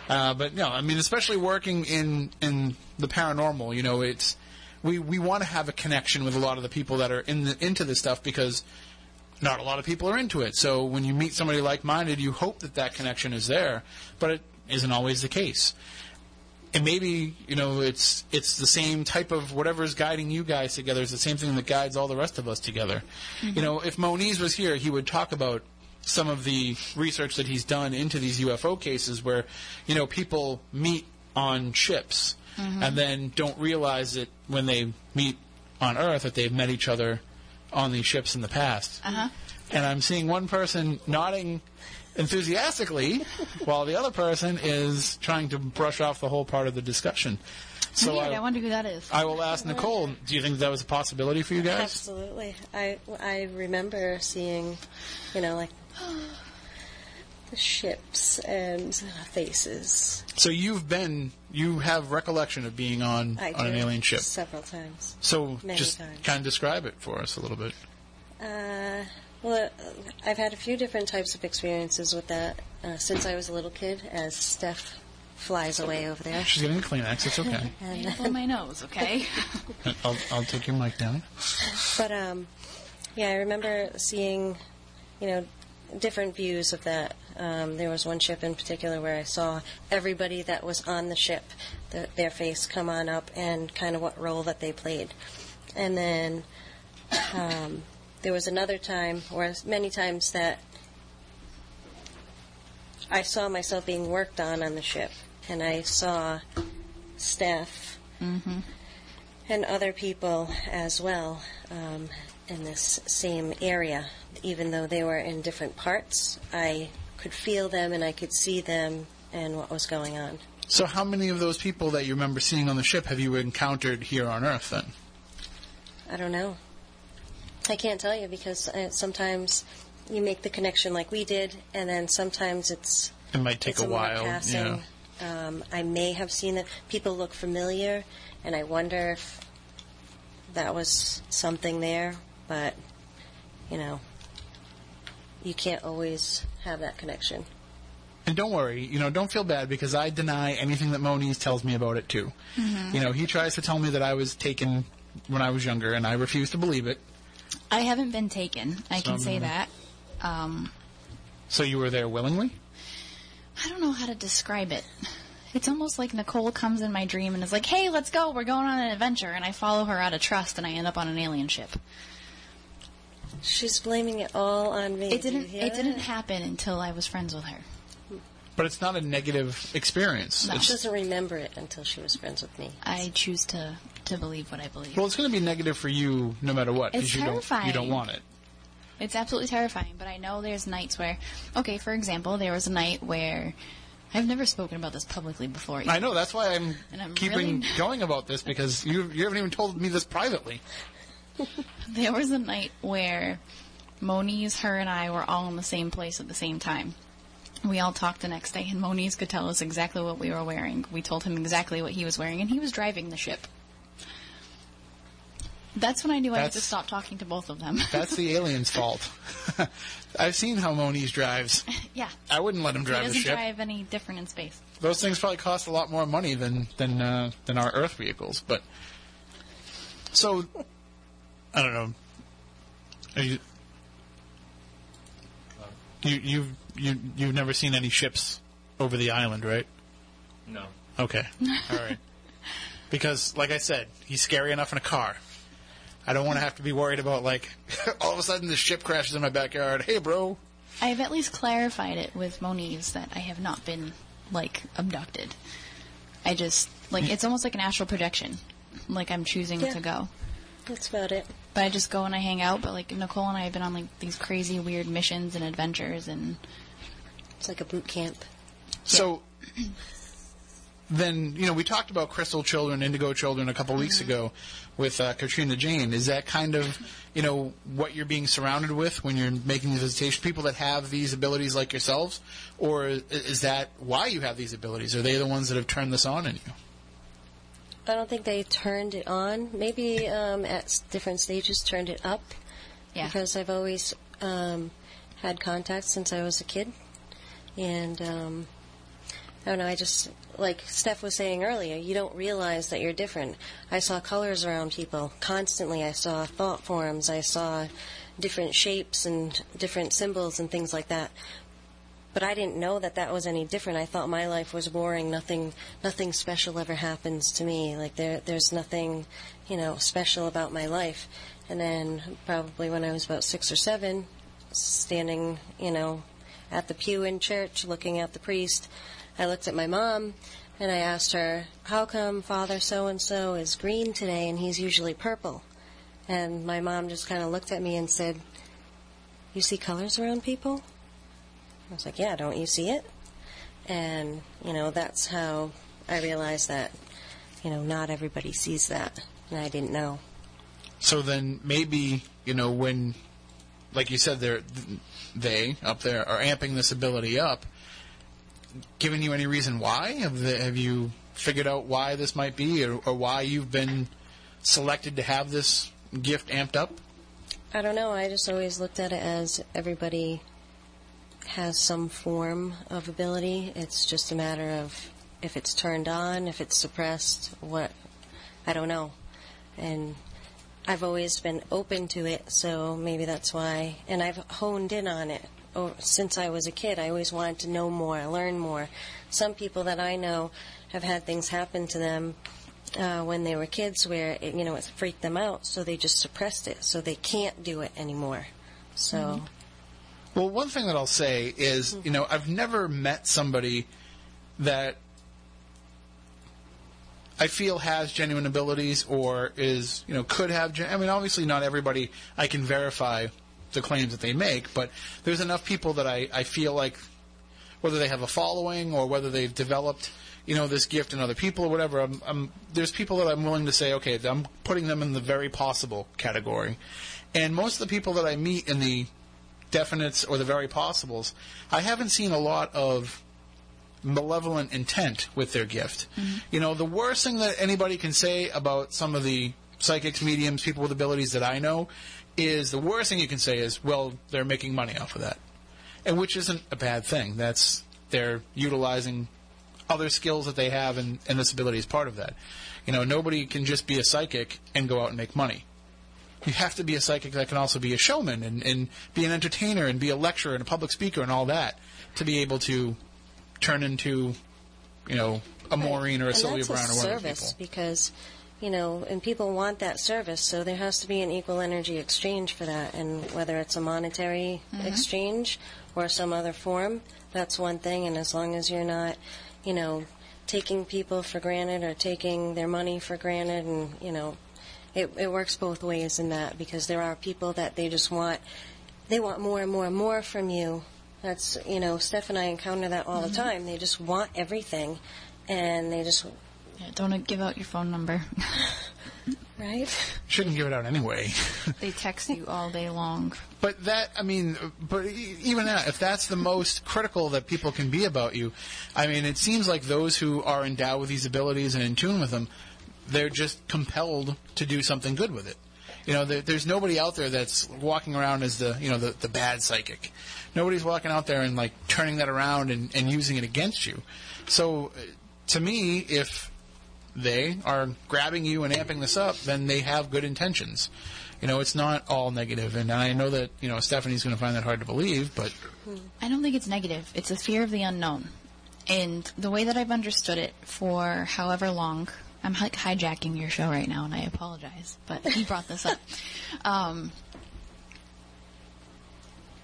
Uh, but no, I mean, especially working in in the paranormal, you know, it's we we want to have a connection with a lot of the people that are in the, into this stuff because not a lot of people are into it. So when you meet somebody like minded, you hope that that connection is there, but it isn't always the case. And maybe you know it's it's the same type of whatever is guiding you guys together is the same thing that guides all the rest of us together. You know, if Moniz was here, he would talk about some of the research that he's done into these UFO cases where, you know, people meet on ships and then don't realize that when they meet on Earth that they've met each other on these ships in the past. Uh-huh. And I'm seeing one person nodding enthusiastically *laughs* while the other person is trying to brush off the whole part of the discussion. So Weird, I, I, wonder who that is. I will ask Nicole, do you think that was a possibility for you guys? Absolutely. I I remember seeing, you know, like the ships and faces. So you've been, you have recollection of being on, I on an alien ship. several times. So Many just times. kind of describe it for us a little bit. Uh, well, uh, I've had a few different types of experiences with that uh, since I was a little kid. As Steph flies away over there, She's getting a Kleenex. It's okay. *laughs* and I blow my nose, okay? *laughs* I'll, I'll take your mic down. But um, yeah, I remember seeing, you know, different views of that. Um, there was one ship in particular where I saw everybody that was on the ship, the, their face come on up, and kind of what role that they played. And then um, there was another time, or many times that I saw myself being worked on on the ship, and I saw Steph and other people as well um, in this same area. Even though they were in different parts, I could feel them and I could see them and what was going on. So how many of those people that you remember seeing on the ship have you encountered here on Earth then? I don't know. I can't tell you because uh, sometimes you make the connection like we did, and then sometimes it's It might take a while. passing. Yeah. Um, I may have seen that people look familiar, and I wonder if that was something there. But you know, you can't always have that connection. And don't worry, you know, don't feel bad because I deny anything that Moniz tells me about it too. You know, he tries to tell me that I was taken when I was younger, and I refuse to believe it. I haven't been taken. I can Some- say that. Um, So you were there willingly? I don't know how to describe it. It's almost like Nicole comes in my dream and is like, "Hey, let's go. We're going on an adventure." And I follow her out of trust, and I end up on an alien ship. She's blaming it all on me. It didn't. hear It didn't happen until I was friends with her. But it's not a negative experience. No. She doesn't remember it until she was friends with me. I choose to to believe what I believe. well, it's going to be negative for you no matter what It's you don't you don't want it. It's absolutely terrifying, but I know there's nights where, okay, for example, there was a night where I've never spoken about this publicly before. I know that's why I'm, And I'm keeping really- going about this because you you haven't even told me this privately. *laughs* There was a night where Moniz, her, and I were all in the same place at the same time. We all talked the next day, and Moniz could tell us exactly what we were wearing. We told him exactly what he was wearing, and he was driving the ship. That's when I knew I had to stop talking to both of them. *laughs* That's the alien's fault. *laughs* I've seen how Moniz drives. yeah. I wouldn't let him drive the ship. doesn't drive any different in space. Those things probably cost a lot more money than than uh, than our Earth vehicles. But so I don't know. Are you, you you've you you've never seen any ships over the island, right? No. Okay. All right. *laughs* Because, like I said, he's scary enough in a car. I don't want to have to be worried about like *laughs* all of a sudden the ship crashes in my backyard. Hey, bro. I've at least clarified it with Moniz that I have not been like abducted. I just like it's almost like an astral projection. Like I'm choosing Yeah. to go. That's about it. But I just go and I hang out. But like Nicole and I have been on like these crazy weird missions and adventures and It's like a boot camp. So *clears throat* then, you know, we talked about crystal children, indigo children a couple weeks ago with uh, Katrina Jane. Is that kind of, you know, what you're being surrounded with when you're making these visitations? People that have these abilities like yourselves? Or is that why you have these abilities? Are they the ones that have turned this on in you? I don't think they turned it on. Maybe um, at different stages turned it up yeah. because I've always um, had contact since I was a kid, and um, I don't know. I just like Steph was saying earlier. You don't realize that you're different. I saw colors around people constantly. I saw thought forms. I saw different shapes and different symbols and things like that. But I didn't know that that was any different. I thought my life was boring. Nothing, nothing special ever happens to me. Like there, there's nothing, you know, special about my life. And then probably when I was about six or seven, standing, you know, at the pew in church, looking at the priest, I looked at my mom and I asked her, "How come Father so and so is green today and he's usually purple?" And my mom just kind of looked at me and said, "You see colors around people?" I was like, "Yeah, don't you see it?" And you know, that's how I realized that, you know, not everybody sees that, and I didn't know. So then maybe you know when, like you said, they're they up there are amping this ability up. Given you any reason why? Have the, have you figured out why this might be, or, or why you've been selected to have this gift amped up? I don't know. I just always looked at it as everybody has some form of ability. It's just a matter of if it's turned on, if it's suppressed, what. I don't know. And I've always been open to it, so maybe that's why. And I've honed in on it oh, since I was a kid. I always wanted to know more, learn more. Some people that I know have had things happen to them uh, when they were kids where it, you know it freaked them out, so they just suppressed it, so they can't do it anymore. So Well, one thing that I'll say is, mm-hmm. you know, I've never met somebody that I feel has genuine abilities or is, you know, could have. Gen- I mean, obviously, not everybody I can verify the claims that they make, but there's enough people that I, I feel like whether they have a following or whether they've developed, you know, this gift in other people or whatever. I'm, I'm, there's people that I'm willing to say, okay, I'm putting them in the very possible category, and most of the people that I meet in the definites or the very possibles, I haven't seen a lot of malevolent intent with their gift. Mm-hmm. You know, the worst thing that anybody can say about some of the psychics, mediums, people with abilities that I know is the worst thing you can say is, well, they're making money off of that. And which isn't a bad thing. That's they're utilizing other skills that they have and, and this ability is part of that. You know, nobody can just be a psychic and go out and make money. You have to be a psychic that can also be a showman and, and be an entertainer and be a lecturer and a public speaker and all that to be able to turn into, you know, a Maureen or a and Sylvia that's Browne a or one of those service people. because you know, and people want that service, so there has to be an equal energy exchange for that. And whether it's a monetary mm-hmm. exchange or some other form, that's one thing. And as long as you're not, you know, taking people for granted or taking their money for granted, and you know, it, it works both ways in that because there are people that they just want, they want more and more and more from you. That's you know, Steph and I encounter that all the mm-hmm. time. They just want everything, and they just Yeah, don't give out your phone number. *laughs* right. Shouldn't give it out anyway. *laughs* they text you all day long. But that, I mean, but e- even that, if that's the most critical that people can be about you, I mean, it seems like those who are endowed with these abilities and in tune with them, they're just compelled to do something good with it. You know, there, there's nobody out there that's walking around as the, you know, the, the bad psychic. Nobody's walking out there and like turning that around and, and using it against you. So, uh, to me, if they are grabbing you and amping this up, then they have good intentions. You know, it's not all negative, and I know that you know Stephanie's going to find that hard to believe, but I don't think it's negative. It's a fear of the unknown. And the way that I've understood it for however long, I'm like hijacking your show right now, and I apologize, but he brought this up. Um,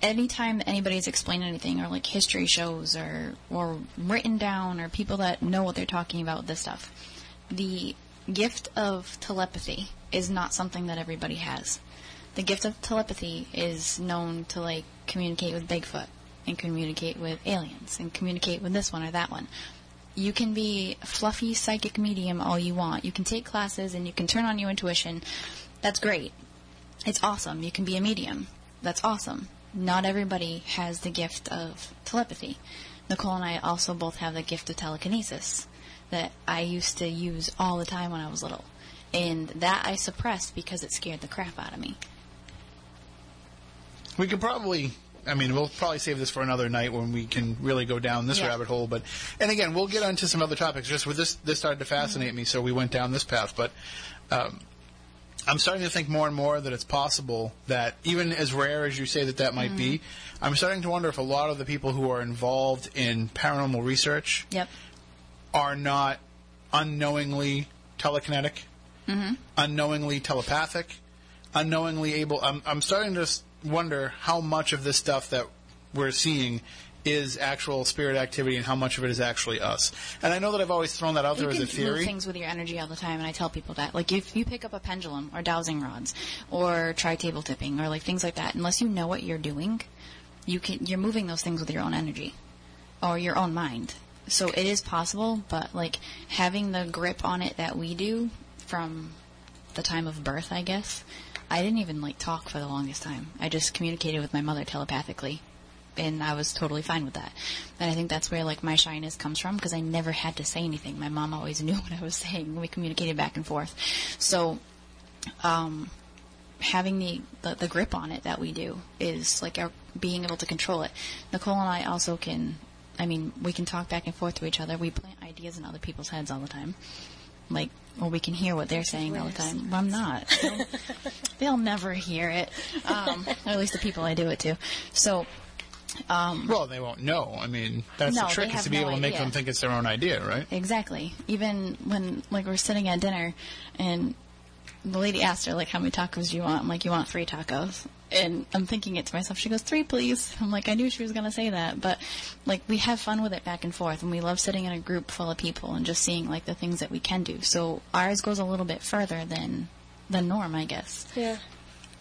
anytime anybody's explained anything, or like history shows, or or written down, or people that know what they're talking about this stuff, the gift of telepathy is not something that everybody has. The gift of telepathy is known to like communicate with Bigfoot and communicate with aliens and communicate with this one or that one. You can be a fluffy psychic medium all you want. You can take classes and you can turn on your intuition. That's great. It's awesome. You can be a medium. That's awesome. Not everybody has the gift of telepathy. Nicole and I also both have the gift of telekinesis that I used to use all the time when I was little. And that I suppressed because it scared the crap out of me. we could probably I mean, we'll probably save this for another night when we can really go down this Yeah. rabbit hole. But and again, we'll get onto some other topics. Just with this, this started to fascinate Mm-hmm. me, so we went down this path. But um, I'm starting to think more and more that it's possible that even as rare as you say that that might be, Mm-hmm. I'm starting to wonder if a lot of the people who are involved in paranormal research Yep. are not unknowingly telekinetic, Mm-hmm. unknowingly telepathic, unknowingly able. I'm, I'm starting to wonder how much of this stuff that we're seeing is actual spirit activity and how much of it is actually us. And I know that I've always thrown that out there you as can a theory. move things with your energy all the time, and I tell people that. Like, if you pick up a pendulum or dowsing rods or try table tipping or like things like that, unless you know what you're doing, you can you're moving those things with your own energy or your own mind. So it is possible, but like having the grip on it that we do from the time of birth, I guess. I didn't even like talk for the longest time. I just communicated with my mother telepathically and I was totally fine with that. And I think that's where like my shyness comes from because I never had to say anything. My mom always *laughs* knew what I was saying. We communicated back and forth. So, um, having the, the the grip on it that we do is like our being able to control it. Nicole and I also can. I mean, we can talk back and forth to each other. We plant ideas in other people's heads all the time. Like, well, we can hear what they're saying all the time. Well, I'm not. They'll, *laughs* they'll never hear it. Um, or at least the people I do it to. So, well, they won't know. I mean, that's No, the trick is to be no able to make idea. them think it's their own idea, right? Exactly. Even when like we're sitting at dinner and the lady asked her like how many tacos do you want? I'm like, you want three tacos. And I'm thinking it to myself. She goes, three, please. I'm like, I knew she was going to say that. But, like, we have fun with it back and forth. And we love sitting in a group full of people and just seeing, like, the things that we can do. So ours goes a little bit further than the norm, I guess. Yeah.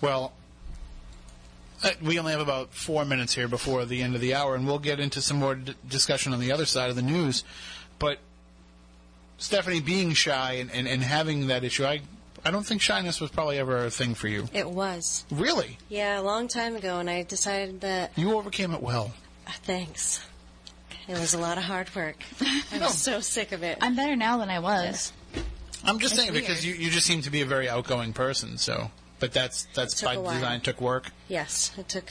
Well, uh, we only have about four minutes here before the end of the hour, and we'll get into some more d- discussion on the other side of the news. But Stephanie, being shy and, and, and having that issue, I I don't think shyness was probably ever a thing for you. It was. Really, Yeah, a long time ago, and I decided that. you overcame it well. uh, Thanks. It was a lot of hard work. I *laughs* was so sick of it. I'm better now than I was. I'm just It's saying because you, you just seem to be a very outgoing person. So, but that's that's Took by a while. design. Took work. Yes, it took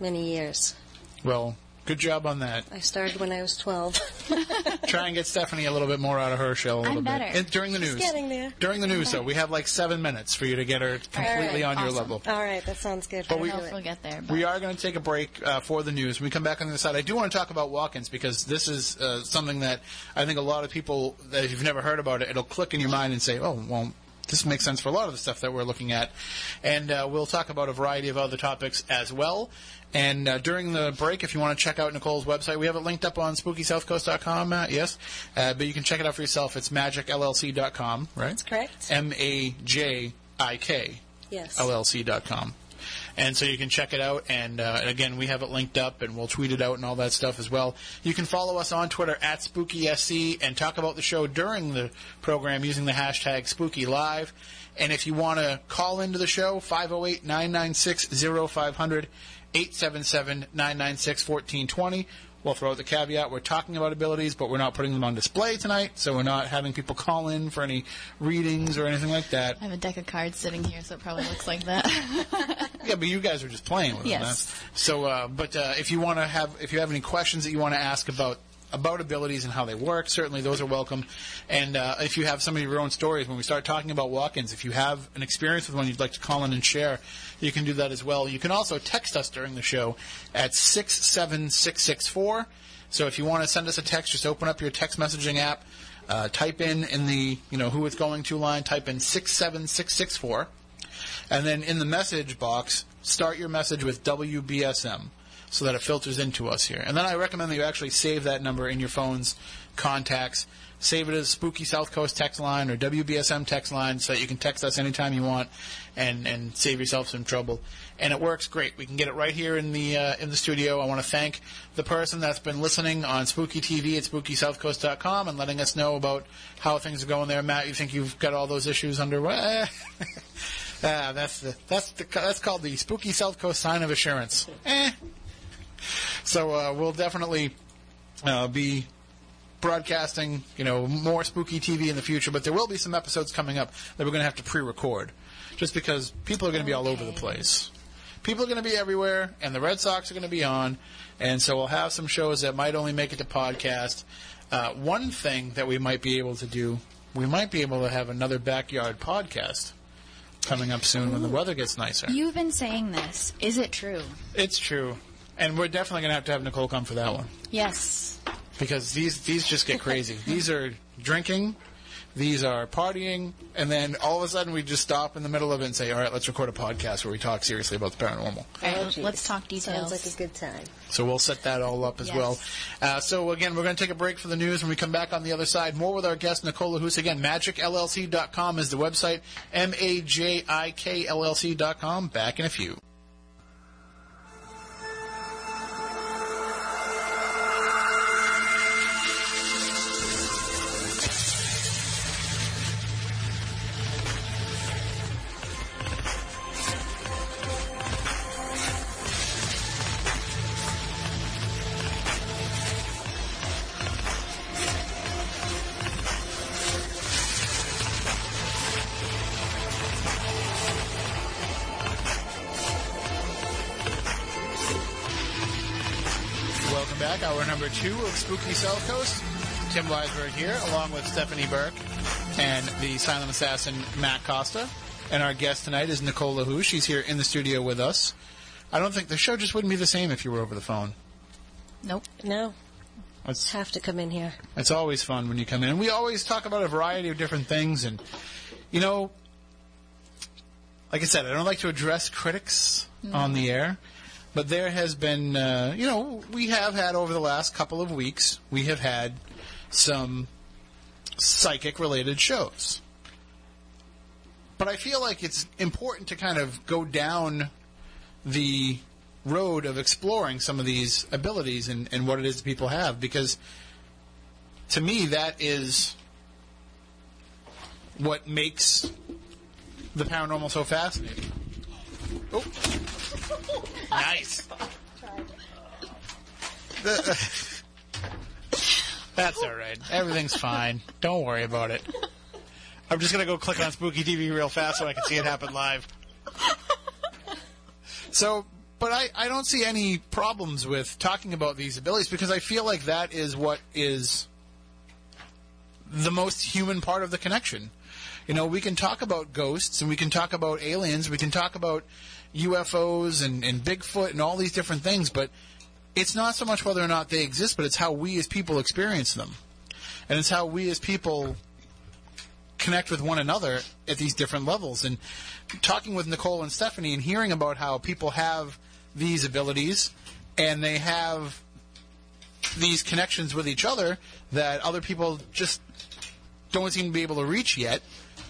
many years. Well, good job on that. I started when I was 12. *laughs* Try and get Stephanie a little bit more out of her shell a little I'm bit. better. And during the She's news. getting there. During the news, though, we have like seven minutes for you to get her completely right, on your awesome. level. All right, that sounds good. But I we- don't know if we'll get there. But We are going to take a break uh, for the news. When we come back on the other side, I do want to talk about walk-ins because this is uh, something that I think a lot of people, that if you've never heard about it, it'll click in your mind and say, oh, well, this makes sense for a lot of the stuff that we're looking at. And uh, we'll talk about a variety of other topics as well. And uh, during the break, if you want to check out Nicole's website, we have it linked up on SpookySouthCoast.com, Matt, yes. Uh, but you can check it out for yourself. It's MajikLLC.com, right? That's correct. M-A-J-I-K. Yes. LLC.com. And so you can check it out. And uh, again, we have it linked up, and we'll tweet it out and all that stuff as well. You can follow us on Twitter at SpookySC and talk about the show during the program using the hashtag SpookyLive. And if you want to call into the show, 508 996 0500 877 996 1420. We'll throw out the caveat we're talking about abilities, but we're not putting them on display tonight, so we're not having people call in for any readings or anything like that. I have a deck of cards sitting here, so it probably looks like that. *laughs* Yeah, but you guys are just playing with Yes. them. That's, so, uh, but uh, if you want to have, if you have any questions that you want to ask about about abilities and how they work, certainly those are welcome. And uh, if you have some of your own stories, when we start talking about walk-ins, if you have an experience with one you'd like to call in and share, you can do that as well. You can also text us during the show at six seven six six four. So if you want to send us a text, just open up your text messaging app, uh, type in in the you know who it's going to line, type in six seven six six four. And then in the message box, start your message with WBSM so that it filters into us here. And then I recommend that you actually save that number in your phone's contacts. Save it as Spooky South Coast text line or WBSM text line so that you can text us anytime you want and, and save yourself some trouble. And it works great. We can get it right here in the uh, in the studio. I want to thank the person that's been listening on Spooky TV at SpookySouthCoast.com and letting us know about how things are going there. Matt, you think you've got all those issues underway? *laughs* Ah, that's the that's the that's called the spooky South Coast sign of assurance. Eh. So uh, we'll definitely uh, be broadcasting, you know, more spooky TV in the future. But there will be some episodes coming up that we're going to have to pre-record, just because people are going to be all over the place. people are going to be everywhere, and the Red Sox are going to be on, and so we'll have some shows that might only make it to podcast. Uh, one thing that we might be able to do, we might be able to have another backyard podcast coming up soon when the weather gets nicer. You've been saying this. Is it true? It's true, and we're definitely going to have to have Nicole come for that one Yes. Because these these just get crazy. *laughs* these are drinking, these are partying, and then all of a sudden we just stop in the middle of it and say, "All right, let's record a podcast where we talk seriously about the paranormal." Oh, let's talk details. Sounds like a good time. So we'll set that all up as Yes. well. Uh, so again, we're going to take a break for the news. When we come back on the other side, more with our guest Nicola Hoos. Again, majikllc.com is the website. M A J I K L L C.com. Back in a few. Spooky South Coast. Tim Weisberg here, along with Stephanie Burke and the silent assassin Matt Costa. And our guest tonight is Nicola Hu. She's here in the studio with us. I don't think the show just wouldn't be the same if you were over the phone. Nope. No, It's, have to come in here. it's always fun when you come in. And we always talk about a variety of different things. And, you know, like I said, I don't like to address critics on the air. But there has been, uh, you know, we have had over the last couple of weeks, we have had some psychic related shows. But I feel like it's important to kind of go down the road of exploring some of these abilities and, and what it is people have because to me that is what makes the paranormal so fascinating. Oh. Nice. *laughs* That's all right. Everything's fine. Don't worry about it. I'm just gonna go click on Spooky TV real fast so I can see it happen live. So, but I, I don't see any problems with talking about these abilities because I feel like that is what is the most human part of the connection. You know, we can talk about ghosts and we can talk about aliens, we can talk about UFOs and, and Bigfoot and all these different things, but it's not so much whether or not they exist, but it's how we as people experience them. And it's how we as people connect with one another at these different levels. And talking with Nicole and Stephanie and hearing about how people have these abilities and they have these connections with each other that other people just don't seem to be able to reach yet,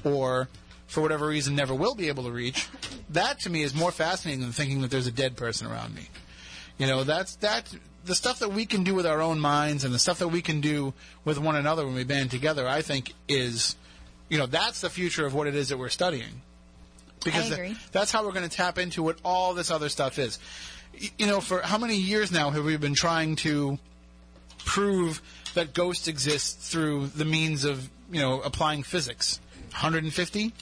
or for whatever reason never will be able to reach. That to me is more fascinating than thinking that there's a dead person around me. You know, that's that the stuff that we can do with our own minds and the stuff that we can do with one another when we band together. I think is, you know, that's the future of what it is that we're studying. Because that's how we're going to tap into what all this other stuff is. Y- You know, for how many years now have we been trying to prove that ghosts exist through the means of you know applying physics 150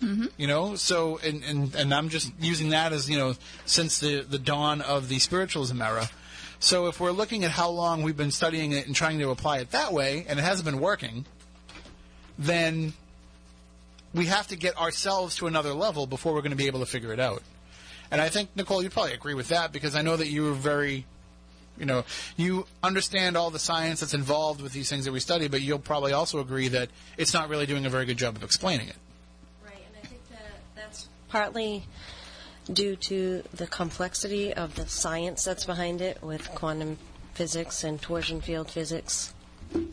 mm-hmm. you know? So and, and and i'm just using that as you know since the the dawn of the spiritualism era. So if we're looking at how long we've been studying it and trying to apply it that way and it hasn't been working then we have to get ourselves to another level before we're going to be able to figure it out. And i think nicole you'd probably agree with that because i know that you were very you know, you understand all the science that's involved with these things that we study, but you'll probably also agree that it's not really doing a very good job of explaining it. Right, and I think that that's partly due to the complexity of the science that's behind it with quantum physics and torsion field physics.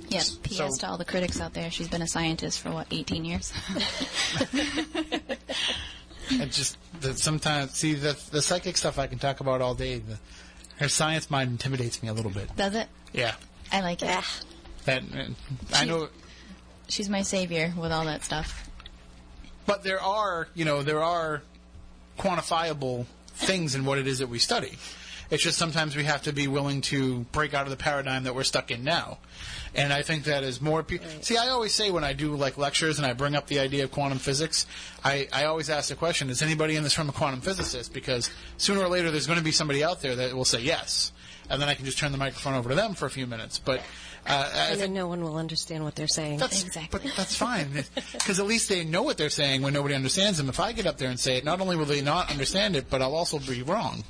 Yes, P.S. So- to all the critics out there, she's been a scientist for what, 18 years? *laughs* And just the, sometimes, see, the, the psychic stuff I can talk about all day. The, her science mind intimidates me a little bit. Does it? Yeah, I like it. That uh, I know. She's my savior with all that stuff. But there are, you know, there are quantifiable things in what it is that we study. It's just sometimes we have to be willing to break out of the paradigm that we're stuck in now. And I think that is more people see, I always say when I do like lectures and I bring up the idea of quantum physics, I, I always ask the question: Is anybody in this room a quantum physicist? Because sooner or later, there's going to be somebody out there that will say yes, and then I can just turn the microphone over to them for a few minutes. But uh, I And then no one will understand what they're saying. that's, Exactly. But that's *laughs* fine because at least they know what they're saying when nobody understands them. If I get up there and say it, not only will they not understand it, but I'll also be wrong.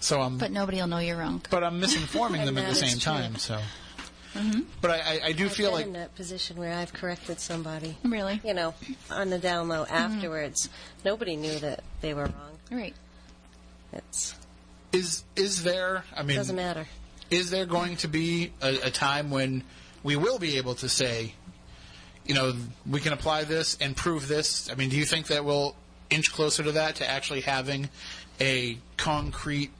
So I'm, But but, nobody will know you're wrong. But I'm misinforming them at *laughs* the same true. time. So, mm-hmm. but I, I, I do I've feel been like in that position where I've corrected somebody. Really? You know, on the down low mm-hmm. afterwards. Nobody knew that they were wrong. Right. It's is is there? I mean, doesn't matter. is there going to be a, a time when we will be able to say, you know, we can apply this and prove this? I mean, do you think that we'll inch closer to that, to actually having a concrete,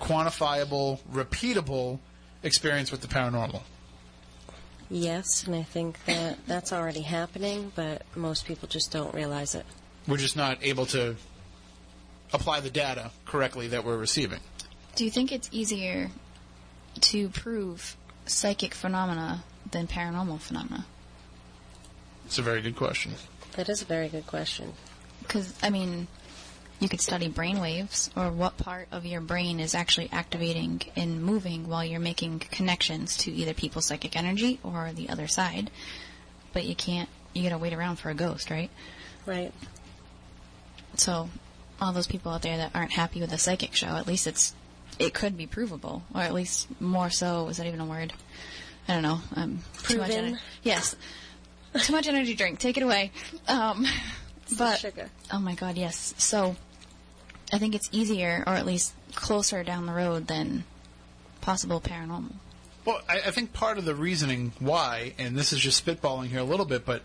quantifiable, repeatable experience with the paranormal? Yes, and I think that that's already happening, but most people just don't realize it. We're just not able to apply the data correctly that we're receiving. Do you think it's easier to prove psychic phenomena than paranormal phenomena? It's a very good question. That is a very good question. Because, I mean, you could study brain waves or what part of your brain is actually activating and moving while you're making connections to either people's psychic energy or the other side. But you can't, you gotta wait around for a ghost, right? Right. So, all those people out there that aren't happy with the psychic show, at least it's, it could be provable, or at least more so. Is that even a word? I don't know. Um, too much Proven? energy. Yes. too much energy drink. Take it away. Um, but sugar. oh my god, yes. So, I think it's easier, or at least closer down the road than possible paranormal. Well, I, I think part of the reasoning why, and this is just spitballing here a little bit, but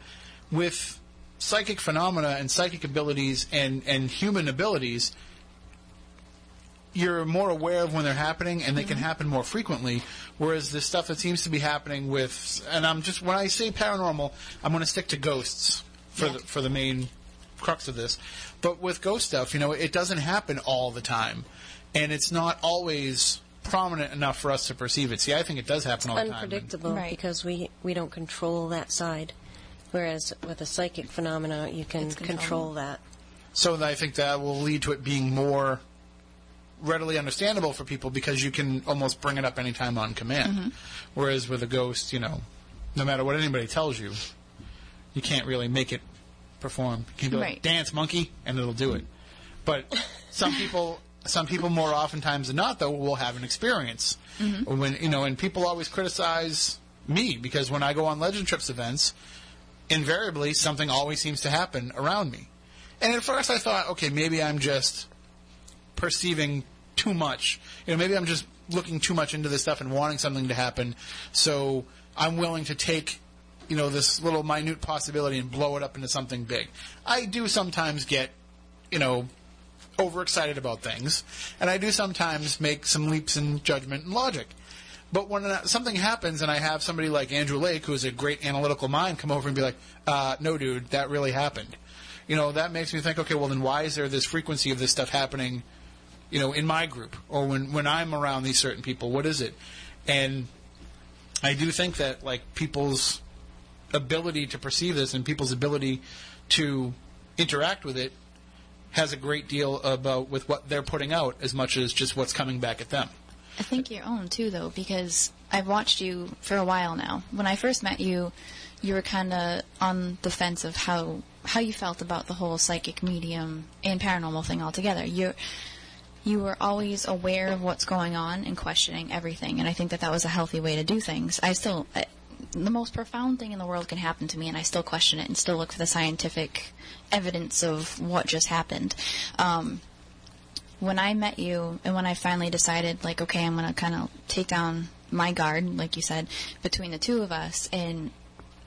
with psychic phenomena and psychic abilities and, and human abilities, you're more aware of when they're happening and they can mm-hmm. happen more frequently. Whereas the stuff that seems to be happening with, and I'm just, when I say paranormal, I'm going to stick to ghosts for, Yeah. the, for the main crux of this. But with ghost stuff, you know, it doesn't happen all the time. And it's not always prominent enough for us to perceive it. See, I think it does happen all the time. Unpredictable Right. because we, we don't control that side. Whereas with a psychic phenomena, you can control that. So I think that will lead to it being more readily understandable for people because you can almost bring it up anytime on command. Mm-hmm. Whereas with a ghost, you know, no matter what anybody tells you, you can't really make it perform. You can like, Right. dance monkey, and it'll do it. But some people, some people more oftentimes than not, though, will have an experience. Mm-hmm. When you know, and people always criticize me because when I go on Legend Trips events, invariably something always seems to happen around me. And at first I thought, okay, maybe I'm just perceiving too much. You know, maybe I'm just looking too much into this stuff and wanting something to happen. So I'm willing to take, you know, this little minute possibility and blow it up into something big. I do sometimes get, you know, overexcited about things, and I do sometimes make some leaps in judgment and logic. But when something happens and I have somebody like Andrew Lake, who's a great analytical mind, come over and be like, uh, no, dude, that really happened. You know, that makes me think, okay, well, then why is there this frequency of this stuff happening, you know, in my group or when, when I'm around these certain people? What is it? And I do think that, like, people's ability to perceive this and people's ability to interact with it has a great deal about with what they're putting out as much as just what's coming back at them. I think your own too, though, because I've watched you for a while now. When I first met you, you were kind of on the fence of how how you felt about the whole psychic medium and paranormal thing altogether. You you were always aware of what's going on and questioning everything, and I think that that was a healthy way to do things. I still. The most profound thing in the world can happen to me, and I still question it and still look for the scientific evidence of what just happened. Um, when I met you and when I finally decided, like, okay, I'm going to kind of take down my guard, like you said, between the two of us, and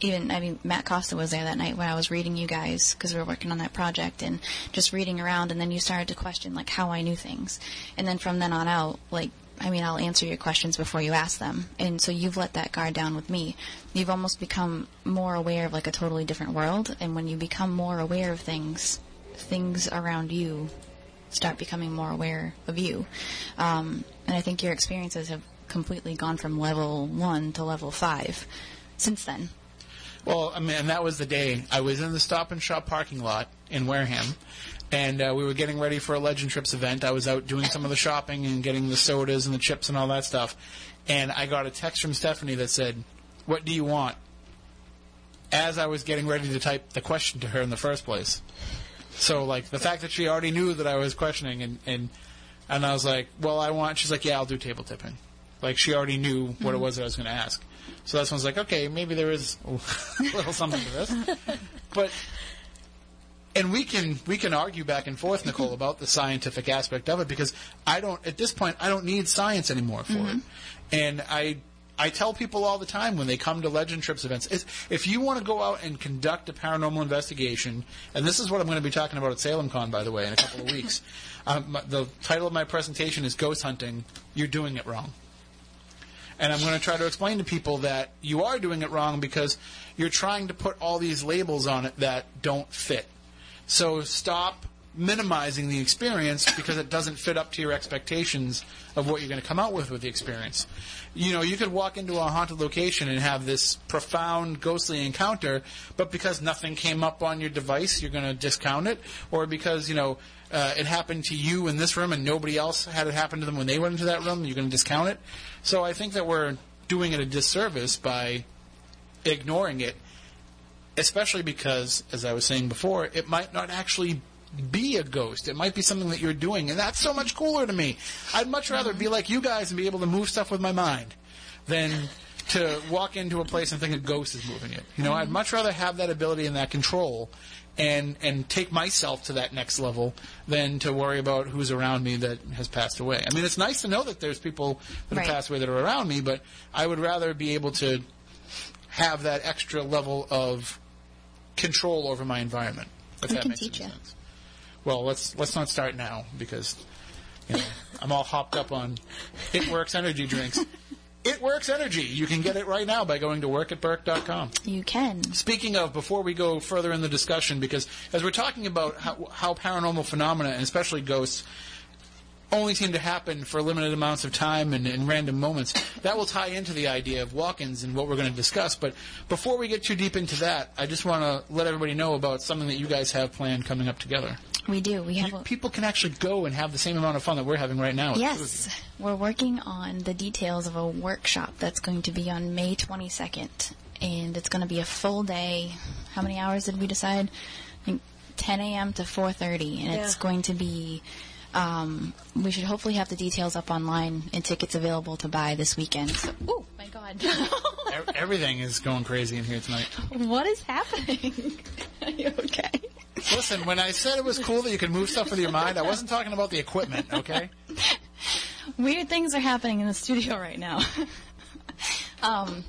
even, I mean, Matt Costa was there that night when I was reading you guys because we were working on that project and just reading around, and then you started to question, like, how I knew things. And then from then on out, like, I mean, I'll answer your questions before you ask them. And so you've let that guard down with me. You've almost become more aware of, like, a totally different world, and when you become more aware of things, things around you start becoming more aware of you. Um, and I think your experiences have completely gone from level one to level five since then. Well, I mean, that was the day I was in the Stop and Shop parking lot in Wareham, and uh, we were getting ready for a Legend Trips event. I was out doing some of the shopping and getting the sodas and the chips and all that stuff, and I got a text from Stephanie that said, "What do you want?" As I was getting ready to type the question to her in the first place. So, like the fact that she already knew that I was questioning, and and and I was like, "Well, I want." She's like, "Yeah, I'll do table tipping." Like she already knew what it was that I was going to ask. So that's when I was like, okay, maybe there is a *laughs* little something to this. *laughs* But and we can we can argue back and forth, Nicole, *laughs* about the scientific aspect of it because I don't at this point I don't need science anymore for it. And I I tell people all the time when they come to Legend Trips events, if you want to go out and conduct a paranormal investigation, and this is what I'm going to be talking about at Salem Con, by the way, in a couple of weeks. *laughs* Um, the title of my presentation is Ghost Hunting. You're doing it wrong. And I'm going to try to explain to people that you are doing it wrong because you're trying to put all these labels on it that don't fit. So stop minimizing the experience because it doesn't fit up to your expectations of what you're going to come out with with the experience. You know, you could walk into a haunted location and have this profound ghostly encounter, but because nothing came up on your device, you're going to discount it, or because you know uh, it happened to you in this room and nobody else had it happen to them when they went into that room, you're going to discount it. So I think that we're doing it a disservice by ignoring it especially because, as I was saying before, it might not actually be a ghost. It might be something that you're doing, and that's so much cooler to me. I'd much rather be like you guys and be able to move stuff with my mind than to walk into a place and think a ghost is moving it. You know, I'd much rather have that ability and that control and and take myself to that next level than to worry about who's around me that has passed away. I mean, it's nice to know that there's people that Right. have passed away that are around me, but I would rather be able to have that extra level of control over my environment. If We that can makes teach you. sense. Well, let's let's not start now because you know, *laughs* I'm all hopped up on It Works energy drinks. *laughs* It Works Energy. You can get it right now by going to workatburke.com. You can. Speaking of, before we go further in the discussion, because as we're talking about how, how paranormal phenomena, and especially ghosts, only seem to happen for limited amounts of time and in random moments, that will tie into the idea of walk-ins and what we're going to discuss. But before we get too deep into that, I just want to let everybody know about something that you guys have planned coming up together. We do. We have. You- people can actually go and have the same amount of fun that we're having right now. with two of Yes, we're working on the details of a workshop that's going to be on May 22nd, and it's going to be a full day. How many hours did we decide? I think 10 a.m. to 4:30, and it's going to be. Um, we should hopefully have the details up online and tickets available to buy this weekend. So, oh my God! *laughs* Everything is going crazy in here tonight. what is happening? *laughs* Are you okay? Listen, when I said it was cool that you could move stuff with your mind, I wasn't talking about the equipment, okay? *laughs* weird things are happening in the studio right now. um,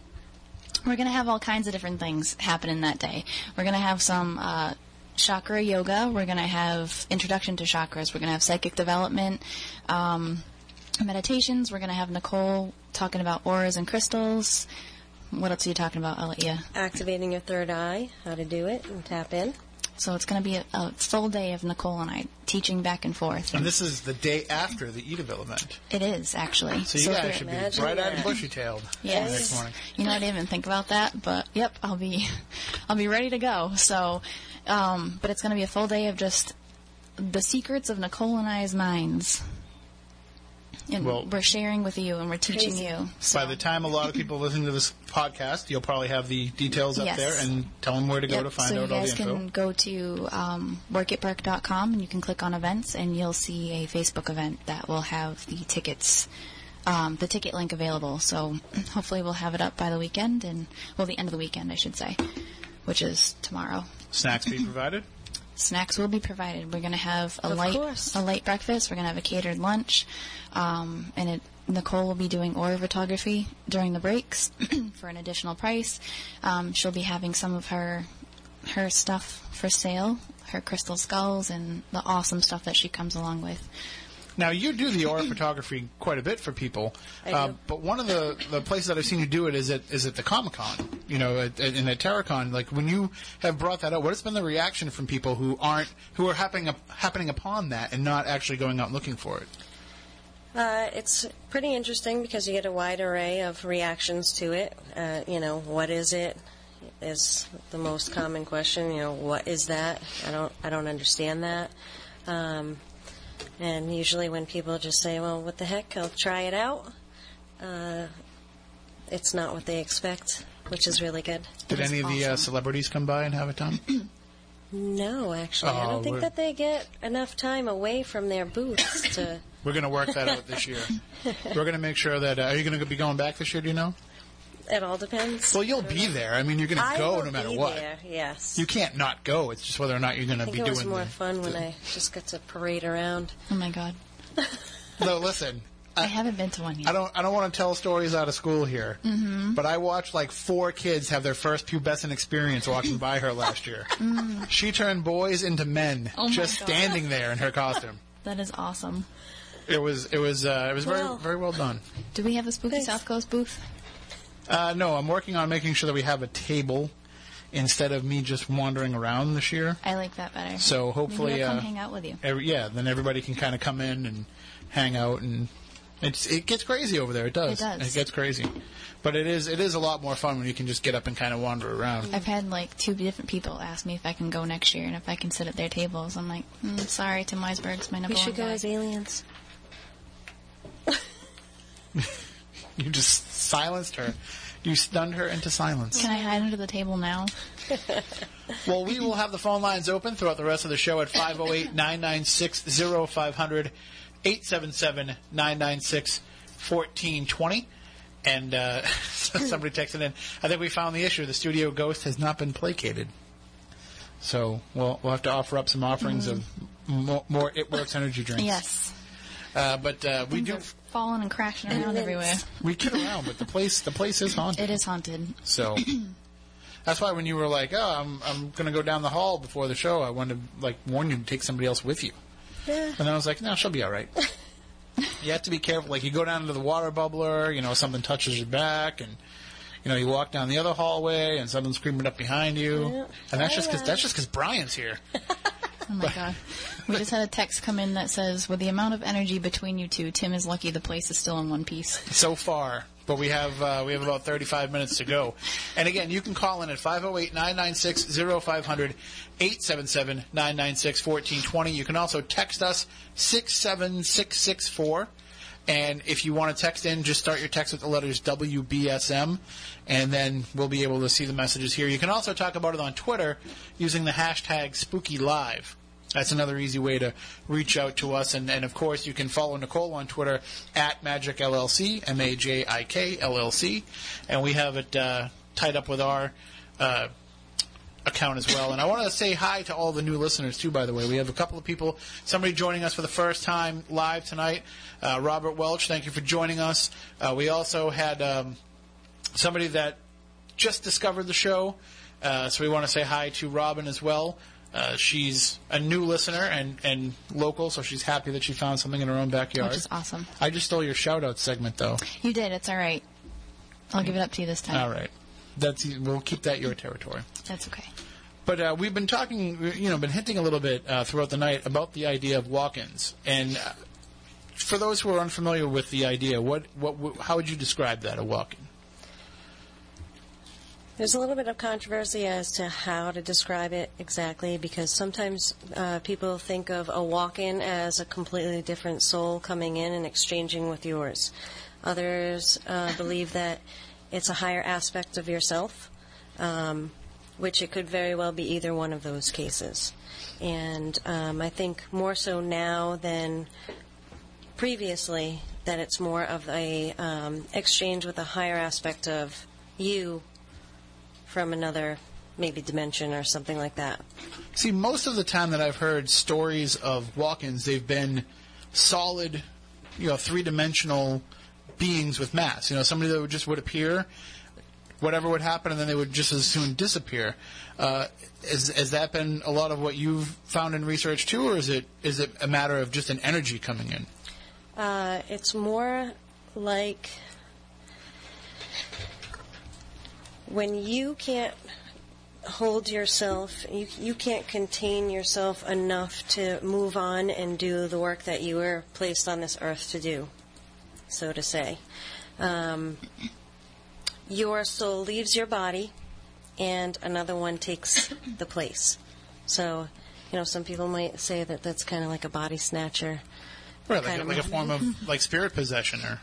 we're going to have all kinds of different things happening that day. We're going to have some uh, chakra yoga. We're going to have introduction to chakras. We're going to have psychic development, um, meditations. We're going to have Nicole talking about auras and crystals. What else are you talking about? I'll let you. Activating your third eye, how to do it, and tap in. So it's going to be a, a full day of Nicole and I teaching back and forth. And this is the day after the Edaville event. it is actually. So you So guys should be imagine bright-eyed and that. bushy-tailed Yes. next morning. You know, I didn't even think about that, but yep, I'll be, *laughs* I'll be ready to go. So, um, but it's going to be a full day of just the secrets of Nicole and I's minds. And Well- we're sharing with you and we're teaching Crazy. you. So, By the time a lot of people listen to this podcast, you'll probably have the details up Yes. there and tell them where to go Yep, to find so out you all the guys can go to um, workatburke.com and you can click on events and you'll see a Facebook event that will have the tickets, um, the ticket link available. So *clears throat* hopefully we'll have it up by the weekend and well, the end of the weekend, I should say, which is tomorrow. Snacks be provided? Snacks will be provided. We're going to have a Of light course. a light breakfast. We're going to have a catered lunch, um, and it, Nicole will be doing aura photography during the breaks *clears throat* for an additional price. Um, she'll be having some of her her stuff for sale, her crystal skulls, and the awesome stuff that she comes along with. Now you do the aura photography quite a bit for people, I uh, do. but one of the, the places that I've seen you do it is at is at the Comic Con. You know, at, at, in at Terracon. Like when you have brought that up, what has been the reaction from people who aren't who are happening up, happening upon that and not actually going out looking for it? Uh, it's pretty interesting because you get a wide array of reactions to it. Uh, you know, what is it? Is the most common question. You know, what is that? I don't, I don't understand that. Um, and usually, when people just say, "Well, what the heck? I'll try it out," uh, it's not what they expect, which is really good. Did any of the uh, celebrities come by and have a time? *clears throat* No, actually, I Oh, don't think that they get enough time away from their booths to. *laughs* We're going to work that out this year. *laughs* We're going to make sure that. Uh, are you going to be going back this year? Do you know? It all depends. Well, you'll be there. I mean, you're going to I go will no matter be what. There, yes. You can't not go. It's just whether or not you're going I to think be it doing. was more the, fun when I just got to parade around. Oh my god. No, listen. I haven't been to one yet. I don't. I don't want to tell stories out of school here, mm-hmm. but I watched like four kids have their first pubescent experience walking by her last year. *laughs* She turned boys into men Oh my just God. standing there in her costume. *laughs* That is awesome. It was. It was. Uh, it was Well- very very well done. Do we have a spooky Thanks. South Coast booth? Uh, no, I'm working on making sure that we have a table instead of me just wandering around this year. I like that better. So hopefully, Maybe I'll come uh, hang out with you. every, yeah, then everybody can kind of come in and hang out, and it's it gets crazy over there. It does. It does. gets crazy, but it is it is a lot more fun when you can just get up and kind of wander around. I've had like two different people ask me if I can go next year and if I can sit at their tables. I'm like, mm, sorry, Tim Weisberg's my number We one should go guy. as aliens. *laughs* You just silenced her. You stunned her into silence. Can I hide under the table now? *laughs* Well, we will have the phone lines open throughout the rest of the show at 508 996 0500 877 996 1420. And uh, *laughs* *laughs* somebody texted in, I think we found the issue. The studio ghost has not been placated. So we'll, we'll have to offer up some offerings of more, more It Works energy drinks. Yes. Uh, but uh, we do are falling and crashing around mints. everywhere. we kid around, but the place the place is haunted. It is haunted. So that's why when you were like, "Oh, I'm I'm going to go down the hall before the show," I wanted to like warn you to take somebody else with you. Yeah. And then I was like, "No, she'll be all right." *laughs* you have to be careful. Like you go down into the water bubbler, you know, something touches your back, and you know, you walk down the other hallway, and someone's screaming up behind you, Yeah. and that's just because oh, Yeah. that's just because Brian's here. *laughs* Oh my god. We just had a text come in that says, with the amount of energy between you two, Tim is lucky the place is still in one piece. so far, but we have uh, we have about 35 minutes to go. And again, you can call in at 508-996-0500, 877-996-1420. You can also text us 67664. And if you want to text in, just start your text with the letters WBSM, and then we'll be able to see the messages here. You can also talk about it on Twitter using the hashtag SpookyLive. That's another easy way to reach out to us. And, and of course, you can follow Nicole on Twitter at Majik LLC, M A J I K L L C. And we have it uh, tied up with our uh, account as well. And I want to say hi to all the new listeners, too, by the way. We have a couple of people, somebody joining us for the first time live tonight. Uh, Robert Welch, thank you for joining us. Uh, we also had um, somebody that just discovered the show. Uh, so we want to say hi to Robin as well. Uh, she's a new listener and, and local, so she's happy that she found something in her own backyard. Which is awesome. I just stole your shout out segment, though. You did. It's all right. I'll give it up to you this time. All right. That's we'll keep that your territory. That's okay. But uh, we've been talking, you know, been hinting a little bit uh, throughout the night about the idea of walk-ins. And uh, for those who are unfamiliar with the idea, what, what, wh- how would you describe that a walk-in? There's a little bit of controversy as to how to describe it exactly because sometimes uh, people think of a walk in as a completely different soul coming in and exchanging with yours. Others uh, believe that it's a higher aspect of yourself, um, which it could very well be either one of those cases. And um, I think more so now than previously that it's more of a um, exchange with a higher aspect of you from another maybe dimension or something like that. See, most of the time that I've heard stories of walk-ins, they've been solid, you know, three-dimensional beings with masks. You know, somebody that would just would appear, whatever would happen, and then they would just as soon disappear. Uh, has, has that been a lot of what you've found in research too, or is it is it a matter of just an energy coming in? Uh, it's more like when you can't hold yourself, you, you can't contain yourself enough to move on and do the work that you were placed on this earth to do, so to say. Um, your soul leaves your body, and another one takes the place. So, you know, some people might say that that's kind of like a body snatcher. Right, like, a, like a form of *laughs* like spirit possession, or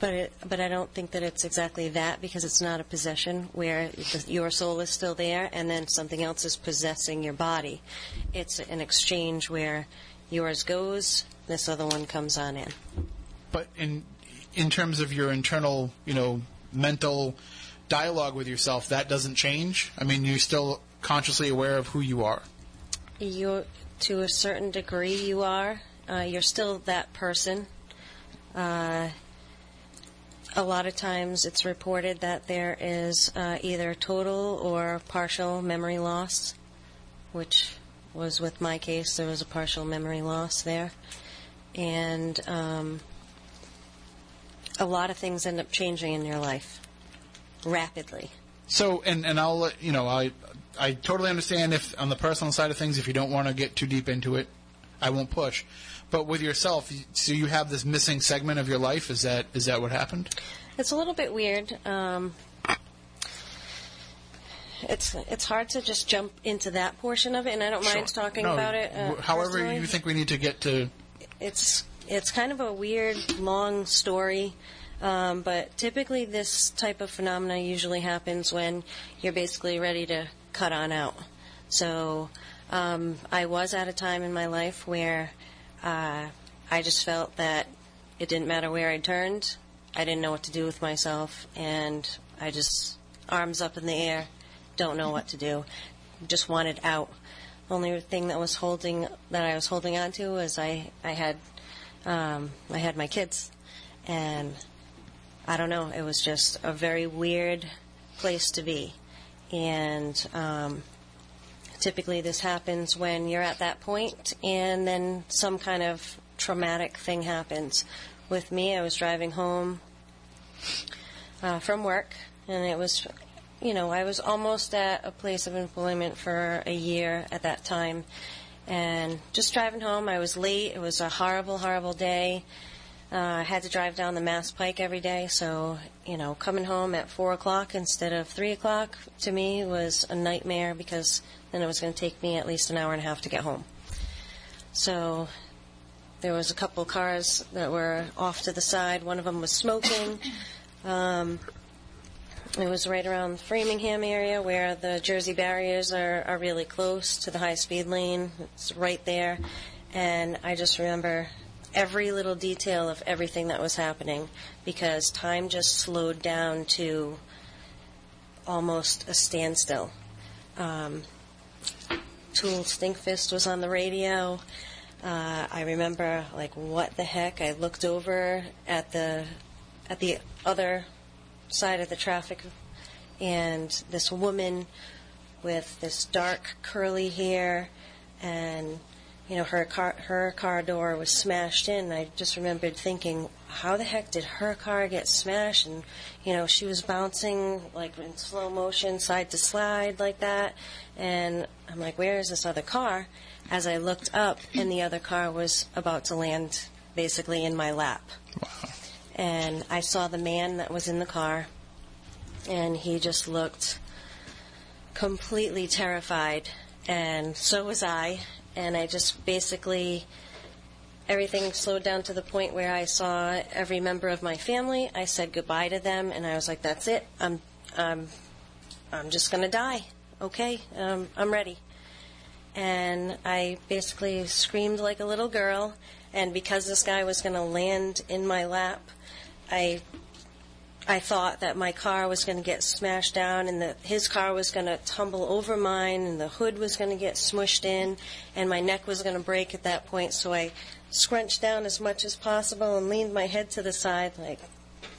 But it, but I don't think that it's exactly that because it's not a possession where the, your soul is still there and then something else is possessing your body. It's an exchange where yours goes, this other one comes on in. but in in terms of your internal, you know, mental dialogue with yourself, that doesn't change. I mean, you're still consciously aware of who you are. You, to a certain degree, you are. Uh, you're still that person. Uh, a lot of times it's reported that there is uh, either total or partial memory loss, which was with my case. There was a partial memory loss there. And um, a lot of things end up changing in your life rapidly. So, and and I'll you know, I I totally understand if on the personal side of things, if you don't want to get too deep into it, I won't push. But with yourself, you- so you have this missing segment of your life. Is that is that what happened? It's a little bit weird. Um, it's it's hard to just jump into that portion of it, and I don't mind talking No, about it. Uh, however, personally. you think we need to get to. it's it's kind of a weird long story. Um, but typically, this type of phenomena usually happens when you're basically ready to cut on out. So, um, I was at a time in my life where uh, I just felt that it didn't matter where I turned, I didn't know what to do with myself, and I just arms up in the air, don't know what to do, just wanted out. Only thing that was holding that I was holding on to was I I had um, I had my kids, and I don't know. It was just a very weird place to be, and um, typically this happens when you're at that point, and then some kind of traumatic thing happens. With me, I was driving home uh, from work, and it was, you know, I was almost at a place of employment for a year at that time, and just driving home, I was late. It was a horrible, horrible day. Uh, had to drive down the Mass Pike every day, so you know, coming home at four o'clock instead of three o'clock to me was a nightmare because then it was going to take me at least an hour and a half to get home. So there was a couple cars that were off to the side. One of them was smoking. Um, it was right around the Framingham area where the Jersey barriers are, are really close to the high speed lane. It's right there. And I just remember every little detail of everything that was happening because time just slowed down to almost a standstill. Um, Tool Stinkfist was on the radio. Uh, I remember, like, what the heck? I looked over at the at the other side of the traffic, and this woman with this dark curly hair, and you know her car her car door was smashed in. I just remembered thinking, how the heck did her car get smashed? And you know she was bouncing like in slow motion, side to side like that, and I'm like, where is this other car? As I looked up, and the other car was about to land basically in my lap and I saw the man that was in the car, and he just looked completely terrified, and so was I. And I just basically, everything slowed down to the point where I saw every member of my family. I said goodbye to them, and I was like, "That's it. I'm, I'm, I'm just gonna die. Okay, um, I'm ready." and I basically screamed like a little girl. And because this guy was to land in my lap, I I thought that my car was going to get smashed down, and that his car was going to tumble over mine, and the hood was going to get smushed in, and my neck was going to break at that point. So I scrunched down as much as possible and leaned my head to the side, like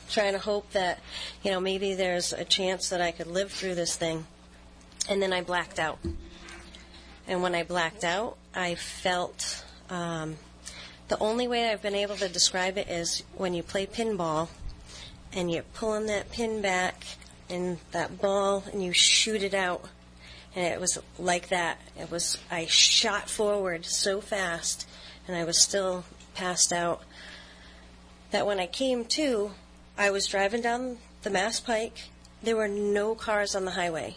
trying to hope that you know maybe there's a chance that I could live through this thing. And then I blacked out. And when I blacked out, I felt um, the only way I've been able to describe it is when you play pinball and you're pulling that pin back and that ball and you shoot it out. And it was like that. It was, I shot forward so fast and I was still passed out that when I came to, I was driving down the Mass Pike. There were no cars on the highway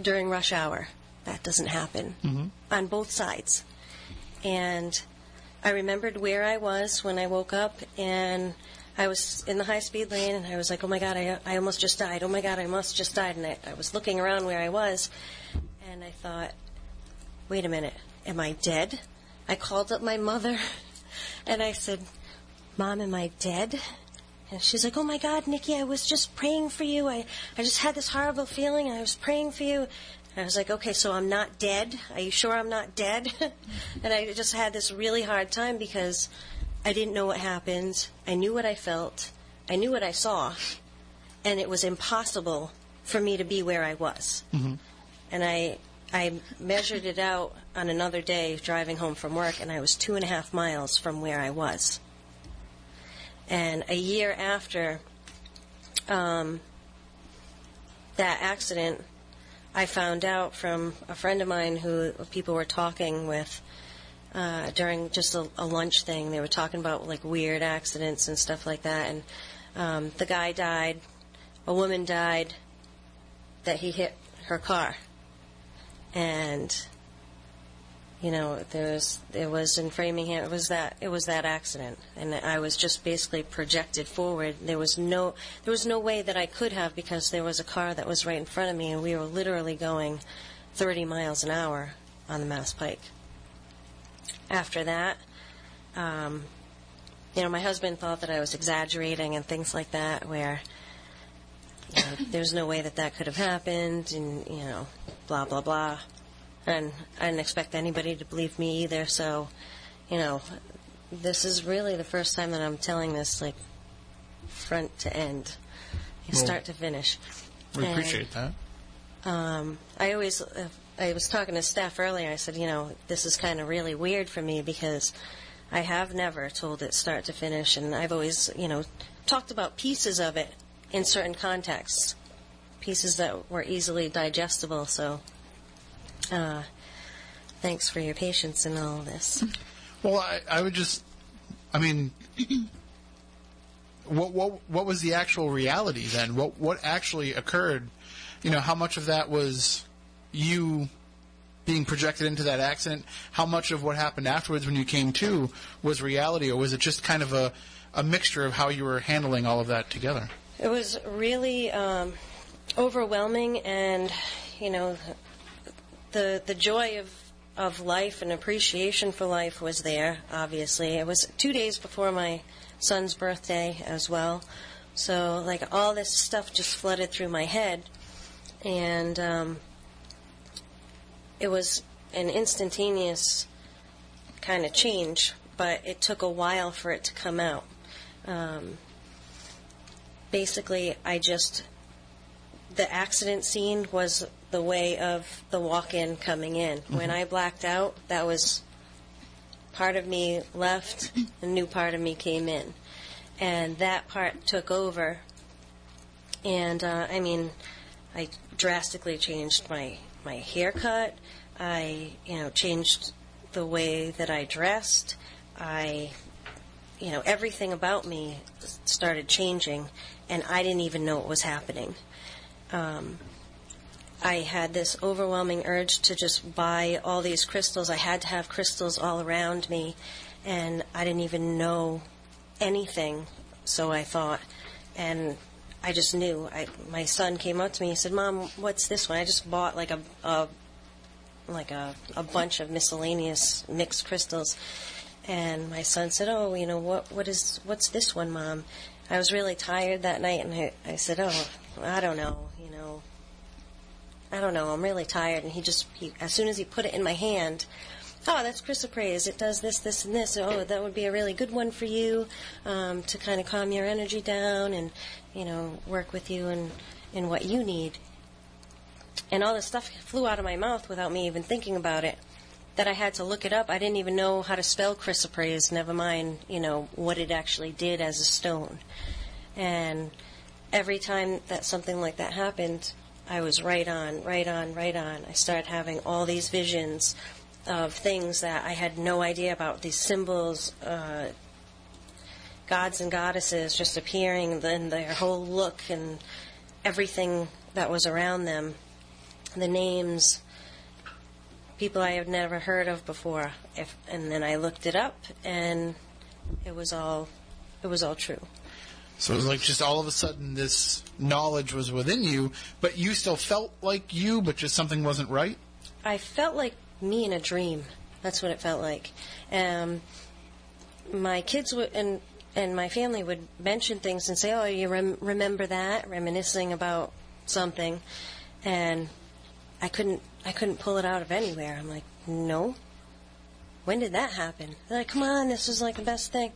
during rush hour. That doesn't happen mm-hmm. on both sides. And I remembered where I was when I woke up, and I was in the high speed lane, and I was like, oh my God, I, I almost just died. Oh my God, I almost just died. And I, I was looking around where I was, and I thought, wait a minute, am I dead? I called up my mother, *laughs* and I said, Mom, am I dead? And she's like, Oh my God, Nikki, I was just praying for you. I, I just had this horrible feeling, and I was praying for you. I was like, Okay, so I'm not dead? Are you sure I'm not dead? *laughs* and I just had this really hard time because I didn't know what happened. I knew what I felt. I knew what I saw. And it was impossible for me to be where I was. And I, I measured it out on another day driving home from work, and I was two and a half miles from where I was. And a year after um, that accident, I found out from a friend of mine who people were talking with uh, during just a, a lunch thing. They were talking about like weird accidents and stuff like that. And um, the guy died, a woman died that he hit her car, and you know there was it was in Framingham. It was that it was that accident, and I was just basically projected forward. There was no there was no way that I could have because there was a car that was right in front of me, and we were literally going 30 miles an hour on the Mass Pike. After that, um, you know, my husband thought that I was exaggerating and things like that, where you know, *laughs* there's no way that that could have happened, and you know, blah blah blah. And I didn't expect anybody to believe me either. So, you know, this is really the first time that I'm telling this like front to end, Well, start to finish. We And- appreciate that. um, I always, uh, I was talking to Steph earlier. I said, you know, this is kind of really weird for me because I have never told it start to finish, and I've always, you know, talked about pieces of it in certain contexts, pieces that were easily digestible. So, uh, thanks for your patience in all this. Well, I, I would just, I mean, what what what was the actual reality then? What what actually occurred? You know, how much of that was you being projected into that accident? How much of what happened afterwards when you came to was reality, or was it just kind of a a mixture of how you were handling all of that together? It was really um, overwhelming, and you know, the the joy of of life and appreciation for life was there. Obviously, it was two days before my son's birthday as well, so like all this stuff just flooded through my head, and um, it was an instantaneous kind of change, but it took a while for it to come out. Um, basically, I just the accident scene was the way of the walk-in coming in. When I blacked out, that was part of me left, a new part of me came in, and that part took over. And uh, I mean, I drastically changed my my haircut. I you know changed the way that I dressed. I you know everything about me started changing, and I didn't even know what was happening. Um, I had this overwhelming urge to just buy all these crystals. I had to have crystals all around me, and I didn't even know anything. So I thought, and I just knew. I, my son came up to me and said, "Mom, what's this one?" I just bought like a, a like a, a bunch of miscellaneous mixed crystals, and my son said, "Oh, you know what? What is what's this one, Mom?" I was really tired that night, and I, I said, "Oh, I don't know. You know, I don't know. I'm really tired." And he just, he, as soon as he put it in my hand, oh, that's chrysoprase. It does this, this, and this. Oh, that would be a really good one for you um, to kind of calm your energy down and, you know, work with you and in what you need. And all this stuff flew out of my mouth without me even thinking about it. that I had to look it up. I didn't even know how to spell chrysoprase, never mind, you know, what it actually did as a stone. And every time that something like that happened, I was right on, right on, right on. I started having all these visions of things that I had no idea about, these symbols, uh, gods and goddesses just appearing, then their whole look and everything that was around them, the names, people I had never heard of before. If, and then I looked it up, and it was all, it was all true. So it was like just all of a sudden this knowledge was within you, but you still felt like you, but just something wasn't right. I felt like me in a dream. That's what it felt like. Um, my kids would and and my family would mention things and say, "Oh, you rem- remember that?" Reminiscing about something, and I couldn't I couldn't pull it out of anywhere. I'm like, "No." When did that happen? They're like, "Come on, this was like the best thing."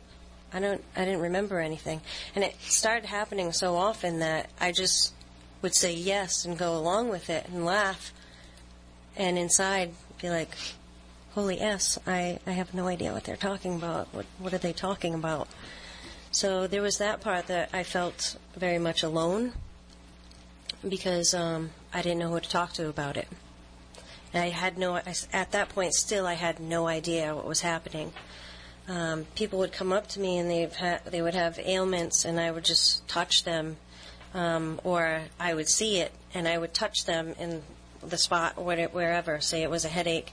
I don't I didn't remember anything, and it started happening so often that I just would say yes and go along with it and laugh, and inside be like, "Holy s! I I have no idea what they're talking about. What what are they talking about?" So there was that part that I felt very much alone because um, I didn't know who to talk to about it. And I had no, at that point still, I had no idea what was happening. Um, people would come up to me and they've ha- they would have ailments, and I would just touch them, um, or I would see it and I would touch them in the spot or wherever. Say it was a headache.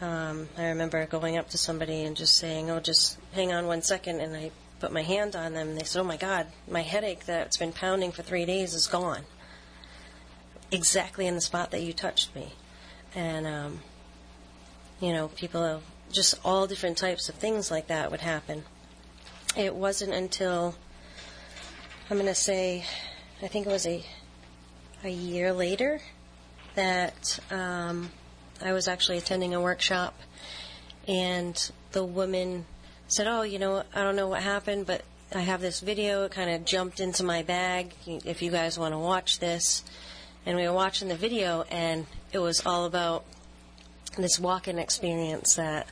Um, I remember going up to somebody and just saying, "Oh, just hang on one second, and I put my hand on them, and they said, "Oh my God, my headache that's been pounding for three days is gone." Exactly in the spot that you touched me, and um, you know, people, just all different types of things like that would happen. It wasn't until I'm going to say, I think it was a a year later that um, I was actually attending a workshop, and the woman said, "Oh, you know, I don't know what happened, but I have this video. It kind of jumped into my bag. If you guys want to watch this." And we were watching the video, and it was all about this walk-in experience that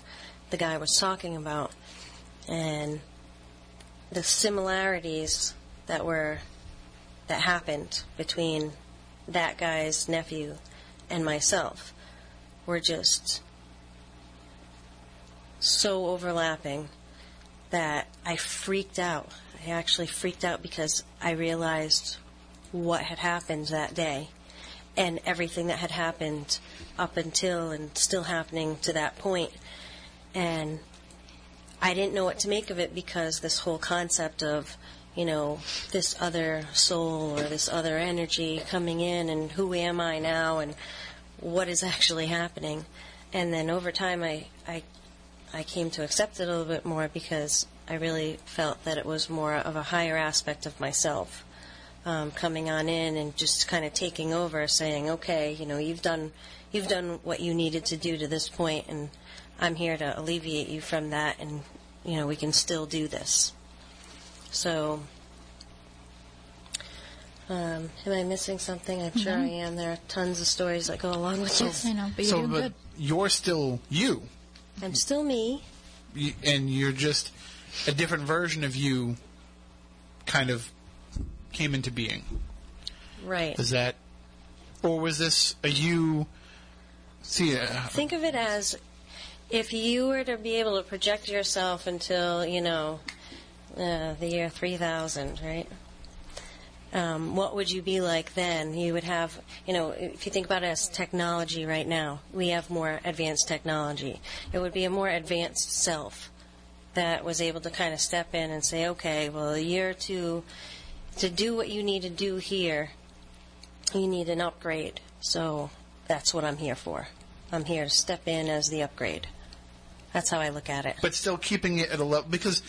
the guy was talking about, and the similarities that were that happened between that guy's nephew and myself were just so overlapping that I freaked out. I actually freaked out because I realized what had happened that day and everything that had happened up until and still happening to that point. And I didn't know what to make of it because this whole concept of, you know, this other soul or this other energy coming in and who am I now and what is actually happening. And then over time I, I I came to accept it a little bit more because I really felt that it was more of a higher aspect of myself um, coming on in and just kind of taking over, saying, "Okay, you know, you've done you've done what you needed to do to this point, and I'm here to alleviate you from that, and you know, we can still do this." So. Um, am I missing something? I'm sure I am. There are tons of stories that go along with this. I know, but you're so, doing but good. you're still you, I'm still me. You- and you're just a different version of you. Kind of came into being. Right. Is that, or was this a you? See, uh, Think of it as if you were to be able to project yourself until, you know, uh, the year 3000, right? Um, what would you be like then? You would have, you know, if you think about it as technology right now, we have more advanced technology. It would be a more advanced self that was able to kind of step in and say, okay, well, a year or two to do what you need to do here, you need an upgrade. So that's what I'm here for. I'm here to step in as the upgrade. That's how I look at it. but still keeping it at a level because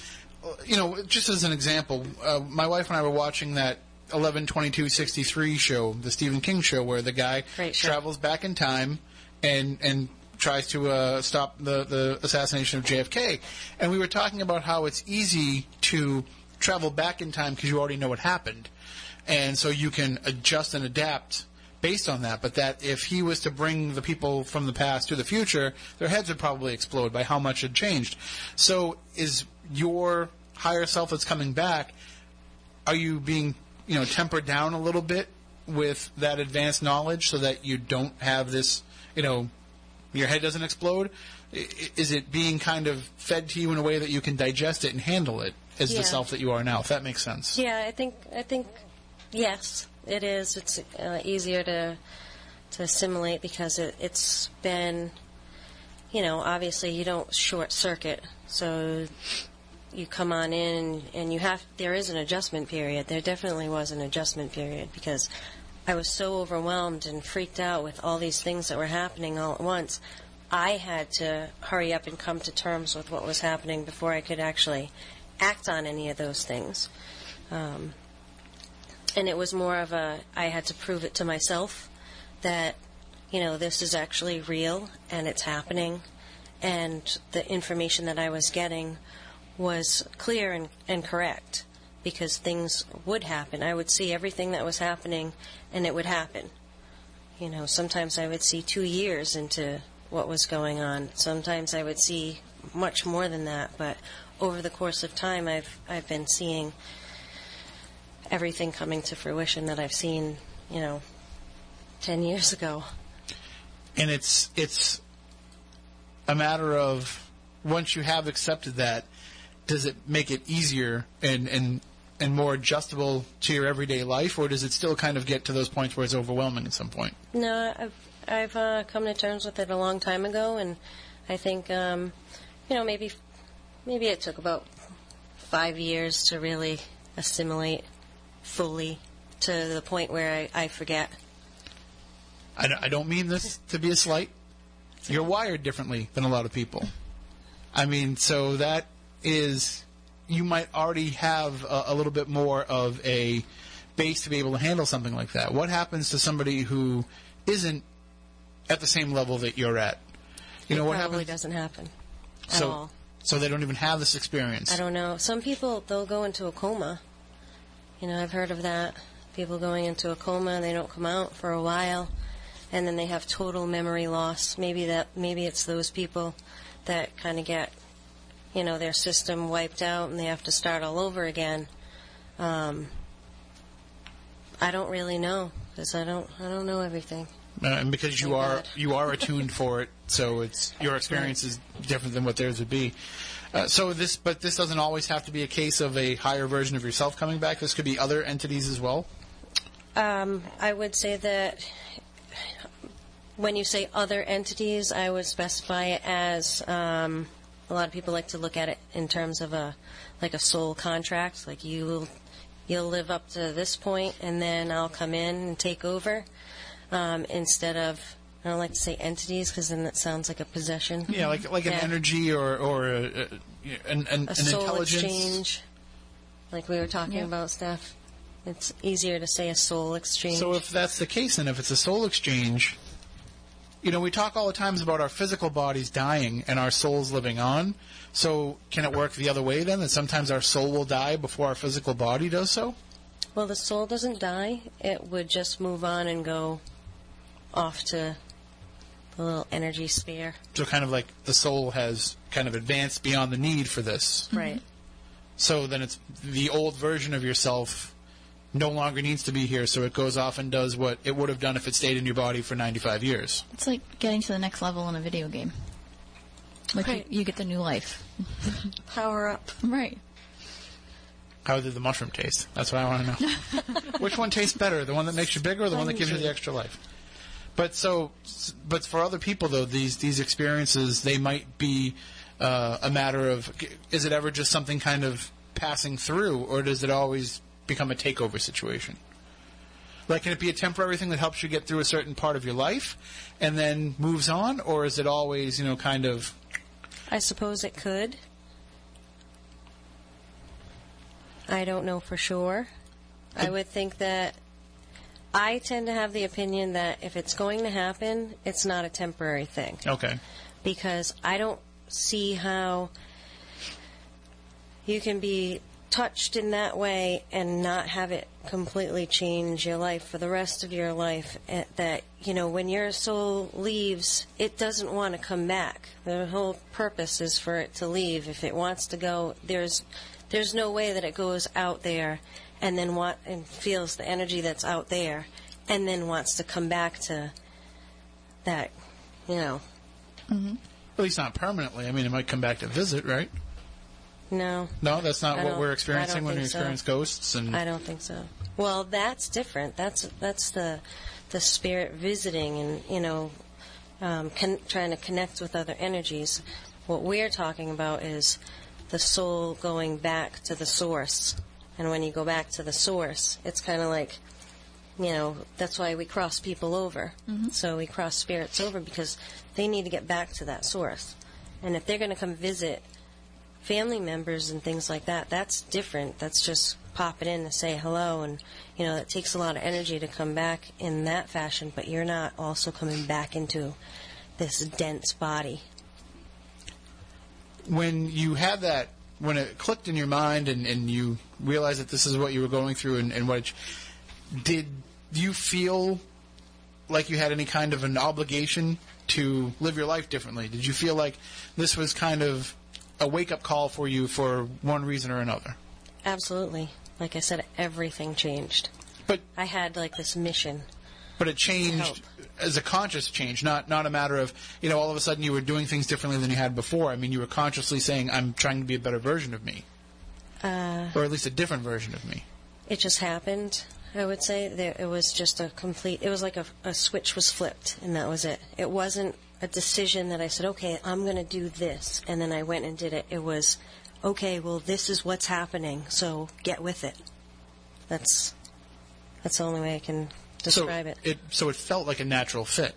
uh, you know just as an example uh, my wife and i were watching that 112263 show the stephen king show where the guy Great show. travels back in time and and tries to uh, stop the, the assassination of jfk and we were talking about how it's easy to travel back in time because you already know what happened and so you can adjust and adapt based on that, but that if he was to bring the people from the past to the future, their heads would probably explode by how much had changed. So, is your higher self that's coming back? Are you being, you know, tempered down a little bit with that advanced knowledge so that you don't have this, you know, your head doesn't explode? Is it being kind of fed to you in a way that you can digest it and handle it as Yeah. the self that you are now? If that makes sense. Yeah, I think I think yes, it is. It's uh, easier to to assimilate because it, it's been, you know, obviously you don't short circuit, so you come on in and, you have there is an adjustment period. There definitely was an adjustment period because I was so overwhelmed and freaked out with all these things that were happening all at once. I had to hurry up and come to terms with what was happening before I could actually act on any of those things. Um, and it was more of a I had to prove it to myself that you know this is actually real and it's happening, and the information that I was getting was clear and, and correct because things would happen. I would see everything that was happening, and it would happen. You know, sometimes I would see two years into what was going on. Sometimes I would see much more than that, but over the course of time, I've I've been seeing everything coming to fruition that I've seen, you know, 10 years ago. and it's it's a matter of once you have accepted that, does it make it easier and and and more adjustable to your everyday life, or does it still kind of get to those points where it's overwhelming at some point? No, I've, I've uh, come to terms with it a long time ago, and I think, um, you know, maybe maybe it took about five years to really assimilate fully to the point where I, I forget. I, I don't mean this to be a slight. You're wired differently than a lot of people. I mean, so that is you might already have a, a little bit more of a base to be able to handle something like that. What happens to somebody who isn't at the same level that you're at? You know it what probably happens? doesn't happen at so, all. so they don't even have this experience. I don't know. Some people they'll go into a coma. You know, I've heard of that. People going into a coma and they don't come out for a while, and then they have total memory loss. Maybe that maybe it's those people that kind of get, you know, their system wiped out and they have to start all over again. Um, I don't really know because I don't I don't know everything. Uh, and because you Thank are God. you are attuned for it, so it's your experience is different than what theirs would be. Uh, so this, but this doesn't always have to be a case of a higher version of yourself coming back. This could be other entities as well. Um, I would say that when you say other entities, I would specify it as um, a lot of people like to look at it in terms of a like a soul contract. Like you, you'll live up to this point, and then I'll come in and take over. Um, instead of I don't like to say entities because then that sounds like a possession. Yeah, like like an energy or or a, a, an, an, a an soul intelligence. exchange, like we were talking Yeah. about stuff. It's easier to say a soul exchange. So if that's the case, and if it's a soul exchange, you know, we talk all the times about our physical bodies dying and our souls living on. So can it work the other way then? That sometimes our soul will die before our physical body does so? Well, the soul doesn't die. It would just move on and go off to the little energy sphere. So kind of like the soul has kind of advanced beyond the need for this. Right. So then it's the old version of yourself no longer needs to be here, so it goes off and does what it would have done if it stayed in your body for 95 years. It's like getting to the next level in a video game. Like Right. you, you get the new life. *laughs* Power up. Right. How did the mushroom taste? That's what I want to know. *laughs* Which one tastes better, the one that makes you bigger or the one that gives you the extra life? But so, but for other people though, these these experiences they might be uh, a matter of is it ever just something kind of passing through, or does it always become a takeover situation? Like, can it be a temporary thing that helps you get through a certain part of your life, and then moves on, or is it always you know kind of I suppose it could. I don't know for sure. I would think that I tend to have the opinion that if it's going to happen, it's not a temporary thing. okay? because I don't see how you can be touched in that way and not have it completely change your life for the rest of your life eh, that you know when your soul leaves it doesn't want to come back the whole purpose is for it to leave if it wants to go there's there's no way that it goes out there and then want and feels the energy that's out there and then wants to come back to that you know At least not permanently. I mean, it might come back to visit, right? No No, that's not I what we're experiencing when we think so. experience ghosts. And I don't think so. Well, that's different. That's that's the the spirit visiting and you know um, con- trying to connect with other energies. What we're talking about is the soul going back to the source. And when you go back to the source, it's kind of like, you know, that's why we cross people over. So we cross spirits over because they need to get back to that source. And if they're going to come visit family members and things like that, that's different. That's just popping in to say hello, and you know, it takes a lot of energy to come back in that fashion. But you're not also coming back into this dense body. when you had that, when it clicked in your mind and, and you realized that this is what you were going through and, and what, it, did you feel like you had any kind of an obligation to live your life differently? Did you feel like this was kind of a wake up call for you for one reason or another? Absolutely. Like I said, everything changed. But I had like this mission. but it changed as a conscious change, not not a matter of you know all of a sudden you were doing things differently than you had before. I mean, you were consciously saying, "I'm trying to be a better version of me," Uh, or at least a different version of me. it just happened. I would say there, it was just a complete. It was like a, a switch was flipped, and that was it. It wasn't a decision that I said, "Okay, I'm going to do this," and then I went and did it. It was, "Okay, well, this is what's happening, so get with it." That's that's the only way I can describe so it. it. So it felt like a natural fit.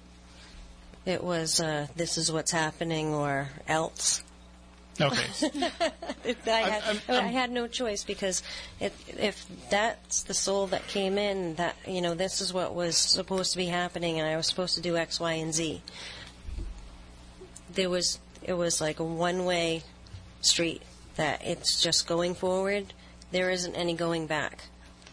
It was, uh, "This is what's happening," or else. Okay. *laughs* I had, I'm- I, I'm- had no choice because if, if that's the soul that came in, that you know, this is what was supposed to be happening, and I was supposed to do X, Y, and Z. There was it was like a one way street that it's just going forward. There isn't any going back.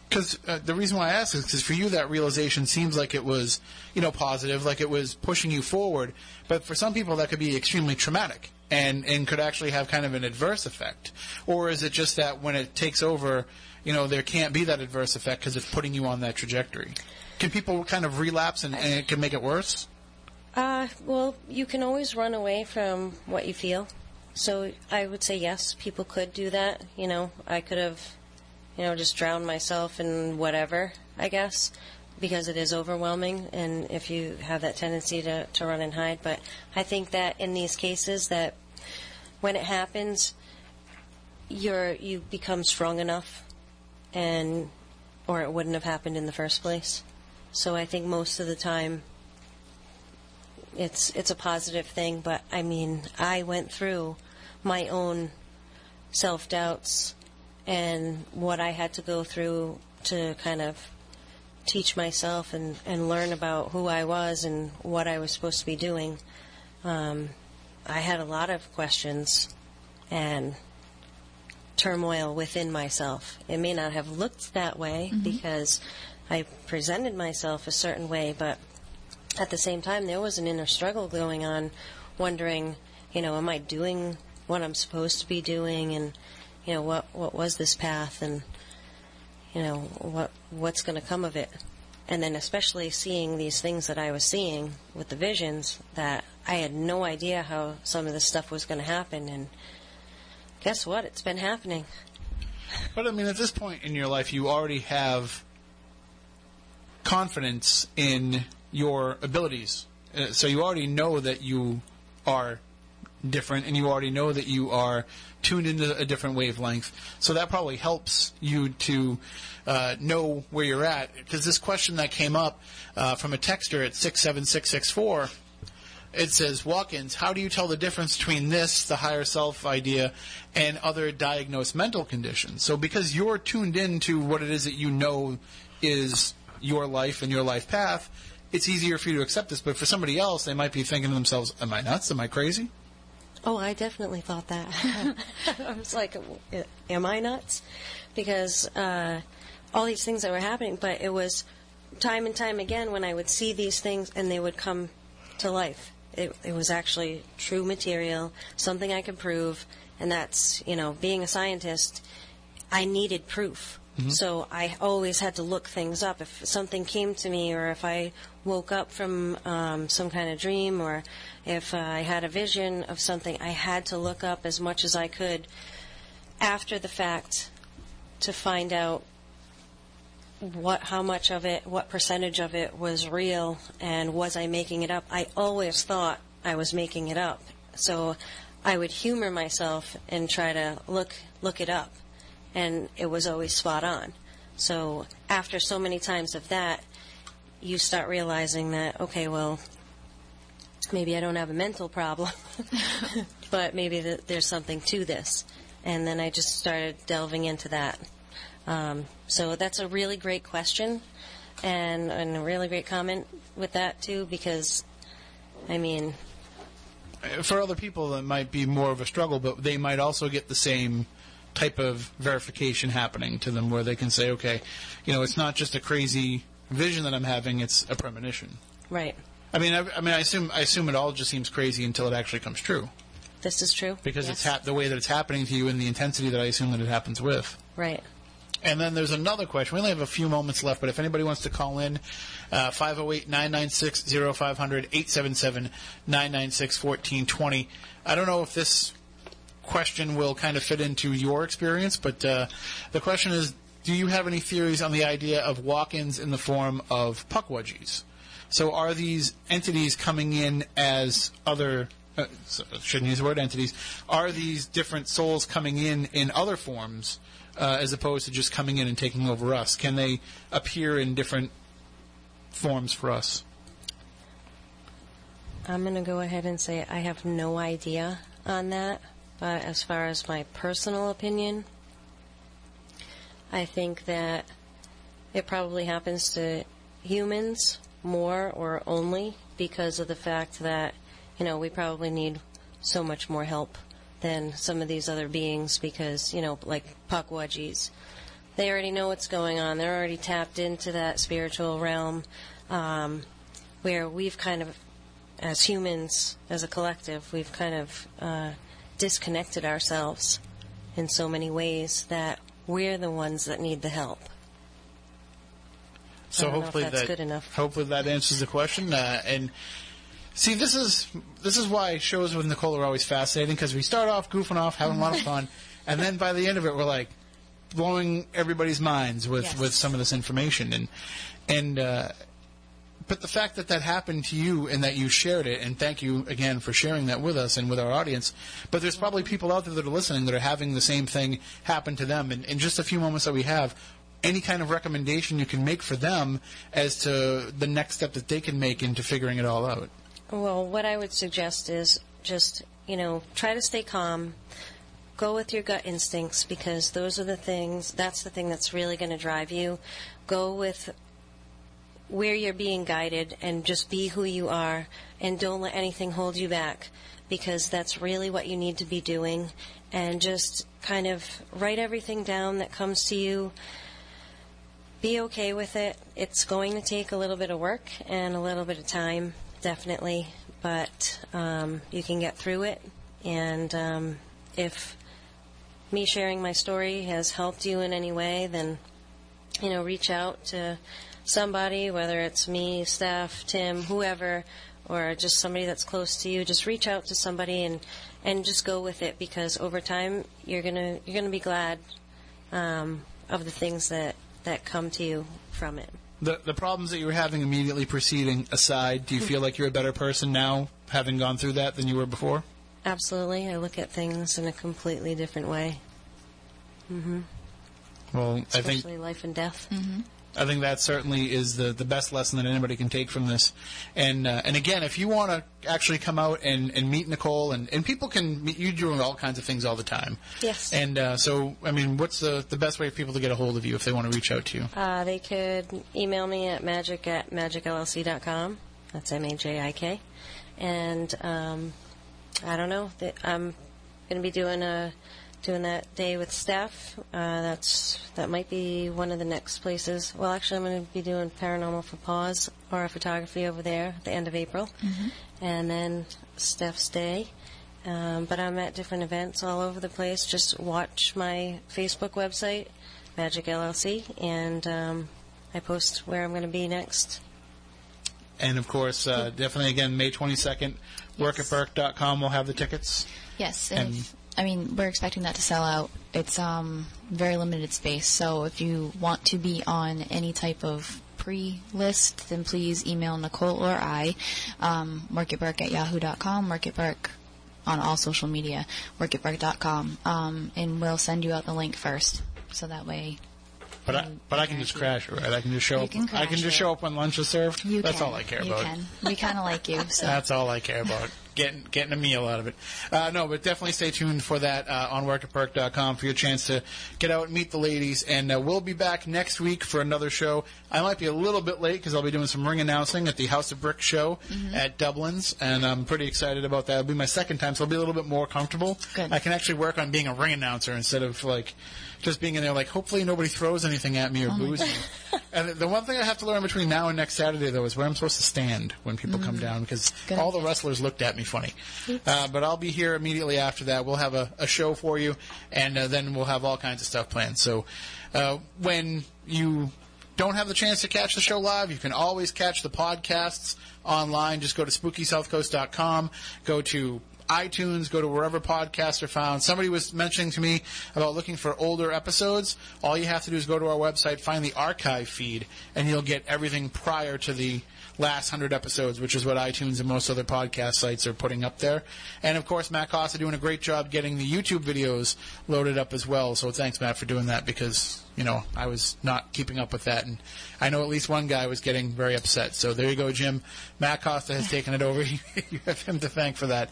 Because uh, the reason why I ask is because for you that realization seems like it was, you know, positive, like it was pushing you forward. But for some people that could be extremely traumatic and and could actually have kind of an adverse effect. Or is it just that when it takes over, you know, there can't be that adverse effect because it's putting you on that trajectory? Can people kind of relapse and, and it can make it worse? Uh, well, you can always run away from what you feel. So I would say yes, people could do that. You know, I could have, you know, just drowned myself in whatever, I guess, because it is overwhelming and if you have that tendency to, to run and hide. But I think that in these cases that when it happens, you're, you become strong enough and, or it wouldn't have happened in the first place. So I think most of the time it's it's a positive thing, but I mean, I went through my own self doubts and what I had to go through to kind of teach myself and, and learn about who I was and what I was supposed to be doing. Um, I had a lot of questions and turmoil within myself. It may not have looked that way because I presented myself a certain way, but at the same time, there was an inner struggle going on, wondering, you know, am I doing what I'm supposed to be doing, and you know, what what was this path, and you know, what what's going to come of it, and then especially seeing these things that I was seeing with the visions that I had no idea how some of this stuff was going to happen, and guess what? It's been happening. But I mean, at this point in your life, you already have confidence in your abilities. Uh, so you already know that you are different, and you already know that you are tuned into a different wavelength. So that probably helps you to uh, know where you're at. Because this question that came up uh, from a texter at six seven six six four it says walk-ins how do you tell the difference between this the higher self idea and other diagnosed mental conditions so because you're tuned into what it is that you know is your life and your life path it's easier for you to accept this but for somebody else they might be thinking to themselves am i nuts am i crazy Oh, I definitely thought that. *laughs* I was like, am I nuts? Because uh, all these things that were happening, but it was time and time again when I would see these things and they would come to life. It, it was actually true material, something I could prove, and that's, you know, being a scientist, I needed proof. So I always had to look things up. If something came to me, or if I woke up from um, some kind of dream, or if uh, I had a vision of something, I had to look up as much as I could after the fact to find out what how much of it what percentage of it was real and was I making it up. I always thought I was making it up. So I would humor myself and try to look look it up and it was always spot on. So after so many times of that you start realizing that okay well maybe I don't have a mental problem *laughs* but maybe th- there's something to this. And then I just started delving into that. Um, so that's a really great question and, and a really great comment with that too because I mean For other people, it might be more of a struggle, but they might also get the same type of verification happening to them where they can say, okay, you know, it's not just a crazy vision that I'm having, it's a premonition. right I mean, I, I mean, I assume, I assume it all just seems crazy until it actually comes true this is true because Yes. it's hap- the way that it's happening to you and the intensity that I assume that it happens with. right And then there's another question. We only have a few moments left, but if anybody wants to call in, uh, 508-996-0500, 877-996-1420. I don't know if this question will kind of fit into your experience, but uh, the question is, do you have any theories on the idea of walk-ins in the form of pukwudgies? So are these entities coming in as other, uh, shouldn't use the word entities, are these different souls coming in in other forms uh, as opposed to just coming in and taking over us? Can they appear in different forms for us? I'm going to go ahead and say I have no idea on that. But as far as my personal opinion, I think that it probably happens to humans more or only because of the fact that, you know, we probably need so much more help than some of these other beings because, you know, like Pukwudgies, they already know what's going on. They're already tapped into that spiritual realm um, where we've kind of as humans, as a collective, we've kind of uh, disconnected ourselves in so many ways that we're the ones that need the help. So I don't know if hopefully that's that good enough. hopefully that answers the question. Uh, and see, this is this is why shows with Nicole are always fascinating because we start off goofing off, having a lot of *laughs* fun, and then by the end of it, we're like blowing everybody's minds with Yes. with some of this information and and. Uh, but the fact that that happened to you and that you shared it, and thank you again for sharing that with us and with our audience. But there's probably people out there that are listening that are having the same thing happen to them. And in just a few moments that we have, any kind of recommendation you can make for them as to the next step that they can make into figuring it all out. Well, what I would suggest is just, you know, try to stay calm. Go with your gut instincts because those are the things, that's the thing that's really going to drive you. Go with where you're being guided and just be who you are and don't let anything hold you back because that's really what you need to be doing. And just kind of write everything down that comes to you. Be okay with it. It's going to take a little bit of work and a little bit of time definitely but um, you can get through it. And um, if me sharing my story has helped you in any way then you know reach out to somebody, whether it's me, Steph, Tim, whoever, or just somebody that's close to you, just reach out to somebody and and just go with it because over time you're gonna you're gonna be glad um, of the things that that come to you from it. The the problems that you were having immediately preceding aside, do you feel like you're a better person now, having gone through that, than you were before? Absolutely, I look at things in a completely different way, Well, I think especially life and death. I think that certainly is the, the best lesson that anybody can take from this. And uh, and again, if you want to actually come out and, and meet Nicole, and, and people can meet you doing all kinds of things all the time. Yes. And uh, so, I mean, what's the, the best way for people to get a hold of you if they want to reach out to you? Uh, they could email me at majik at majikllc.com. That's M A J I K. And um, I don't know. I'm going to be doing a doing that day with Steph. Uh, that's that might be one of the next places. Well, actually, I'm going to be doing paranormal for pause horror photography over there at the end of April, and then Steph's day. Um, but I'm at different events all over the place. Just watch my Facebook website, Majik LLC, and um, I post where I'm going to be next. And of course, uh, definitely again, May 22nd, workatburke.com will have the tickets. Yes, And- and if, I mean we're expecting that to sell out. It's um very limited space, so if you want to be on any type of pre-list, then please email Nicole or I, um, workatburke at yahoo.com, workatburke on all social media, workatburke.com, um, and we'll send you out the link first, so that way But I, but I can just crash it, right? I can just show You up. can I can just it. show up when lunch is served. you That's can. all I care you about. Can. We kind of like you, so *laughs* That's all I care about. Getting getting a meal out of it. Uh, no, but definitely stay tuned for that uh, on workatperk.com for your chance to get out and meet the ladies. And uh, we'll be back next week for another show. I might be a little bit late because I'll be doing some ring announcing at the House of Brick show Mm-hmm. at Dublin's, and I'm pretty excited about that. It'll be my second time, so I'll be a little bit more comfortable. Good. I can actually work on being a ring announcer instead of like just being in there like hopefully nobody throws anything at me or boos me. *laughs* And the- one thing I have to learn between now and next Saturday though is where I'm supposed to stand when people come down because Good all the wrestlers looked at me funny. Uh, but I'll be here immediately after that. We'll have a, a show for you, and uh, then we'll have all kinds of stuff planned. So uh, when you don't have the chance to catch the show live, you can always catch the podcasts online. Just go to spookysouthcoast.com, go to iTunes, go to wherever podcasts are found. Somebody was mentioning to me about looking for older episodes. All you have to do is go to our website, find the archive feed, and you'll get everything prior to the last 100 episodes, which is what iTunes and most other podcast sites are putting up there. And of course, Matt Costa doing a great job getting the YouTube videos loaded up as well. So thanks, Matt, for doing that because, you know, I was not keeping up with that. And I know at least one guy was getting very upset. So there you go, Jim. Matt Costa has taken it over. *laughs* you have him to thank for that.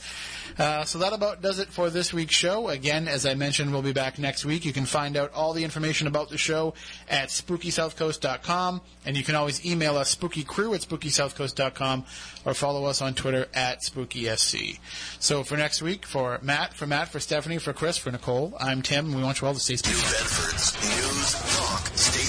Uh, so that about does it for this week's show. Again, as I mentioned, we'll be back next week. You can find out all the information about the show at spookysouthcoast.com. And you can always email us spookycrew at spookysouthcoast.com or follow us on Twitter at spookysc. So for next week, for Matt, for Matt, for Stephanie, for Chris, for Nicole, I'm Tim, and we want you all to stay spooky. New Bedford's News Talk Station.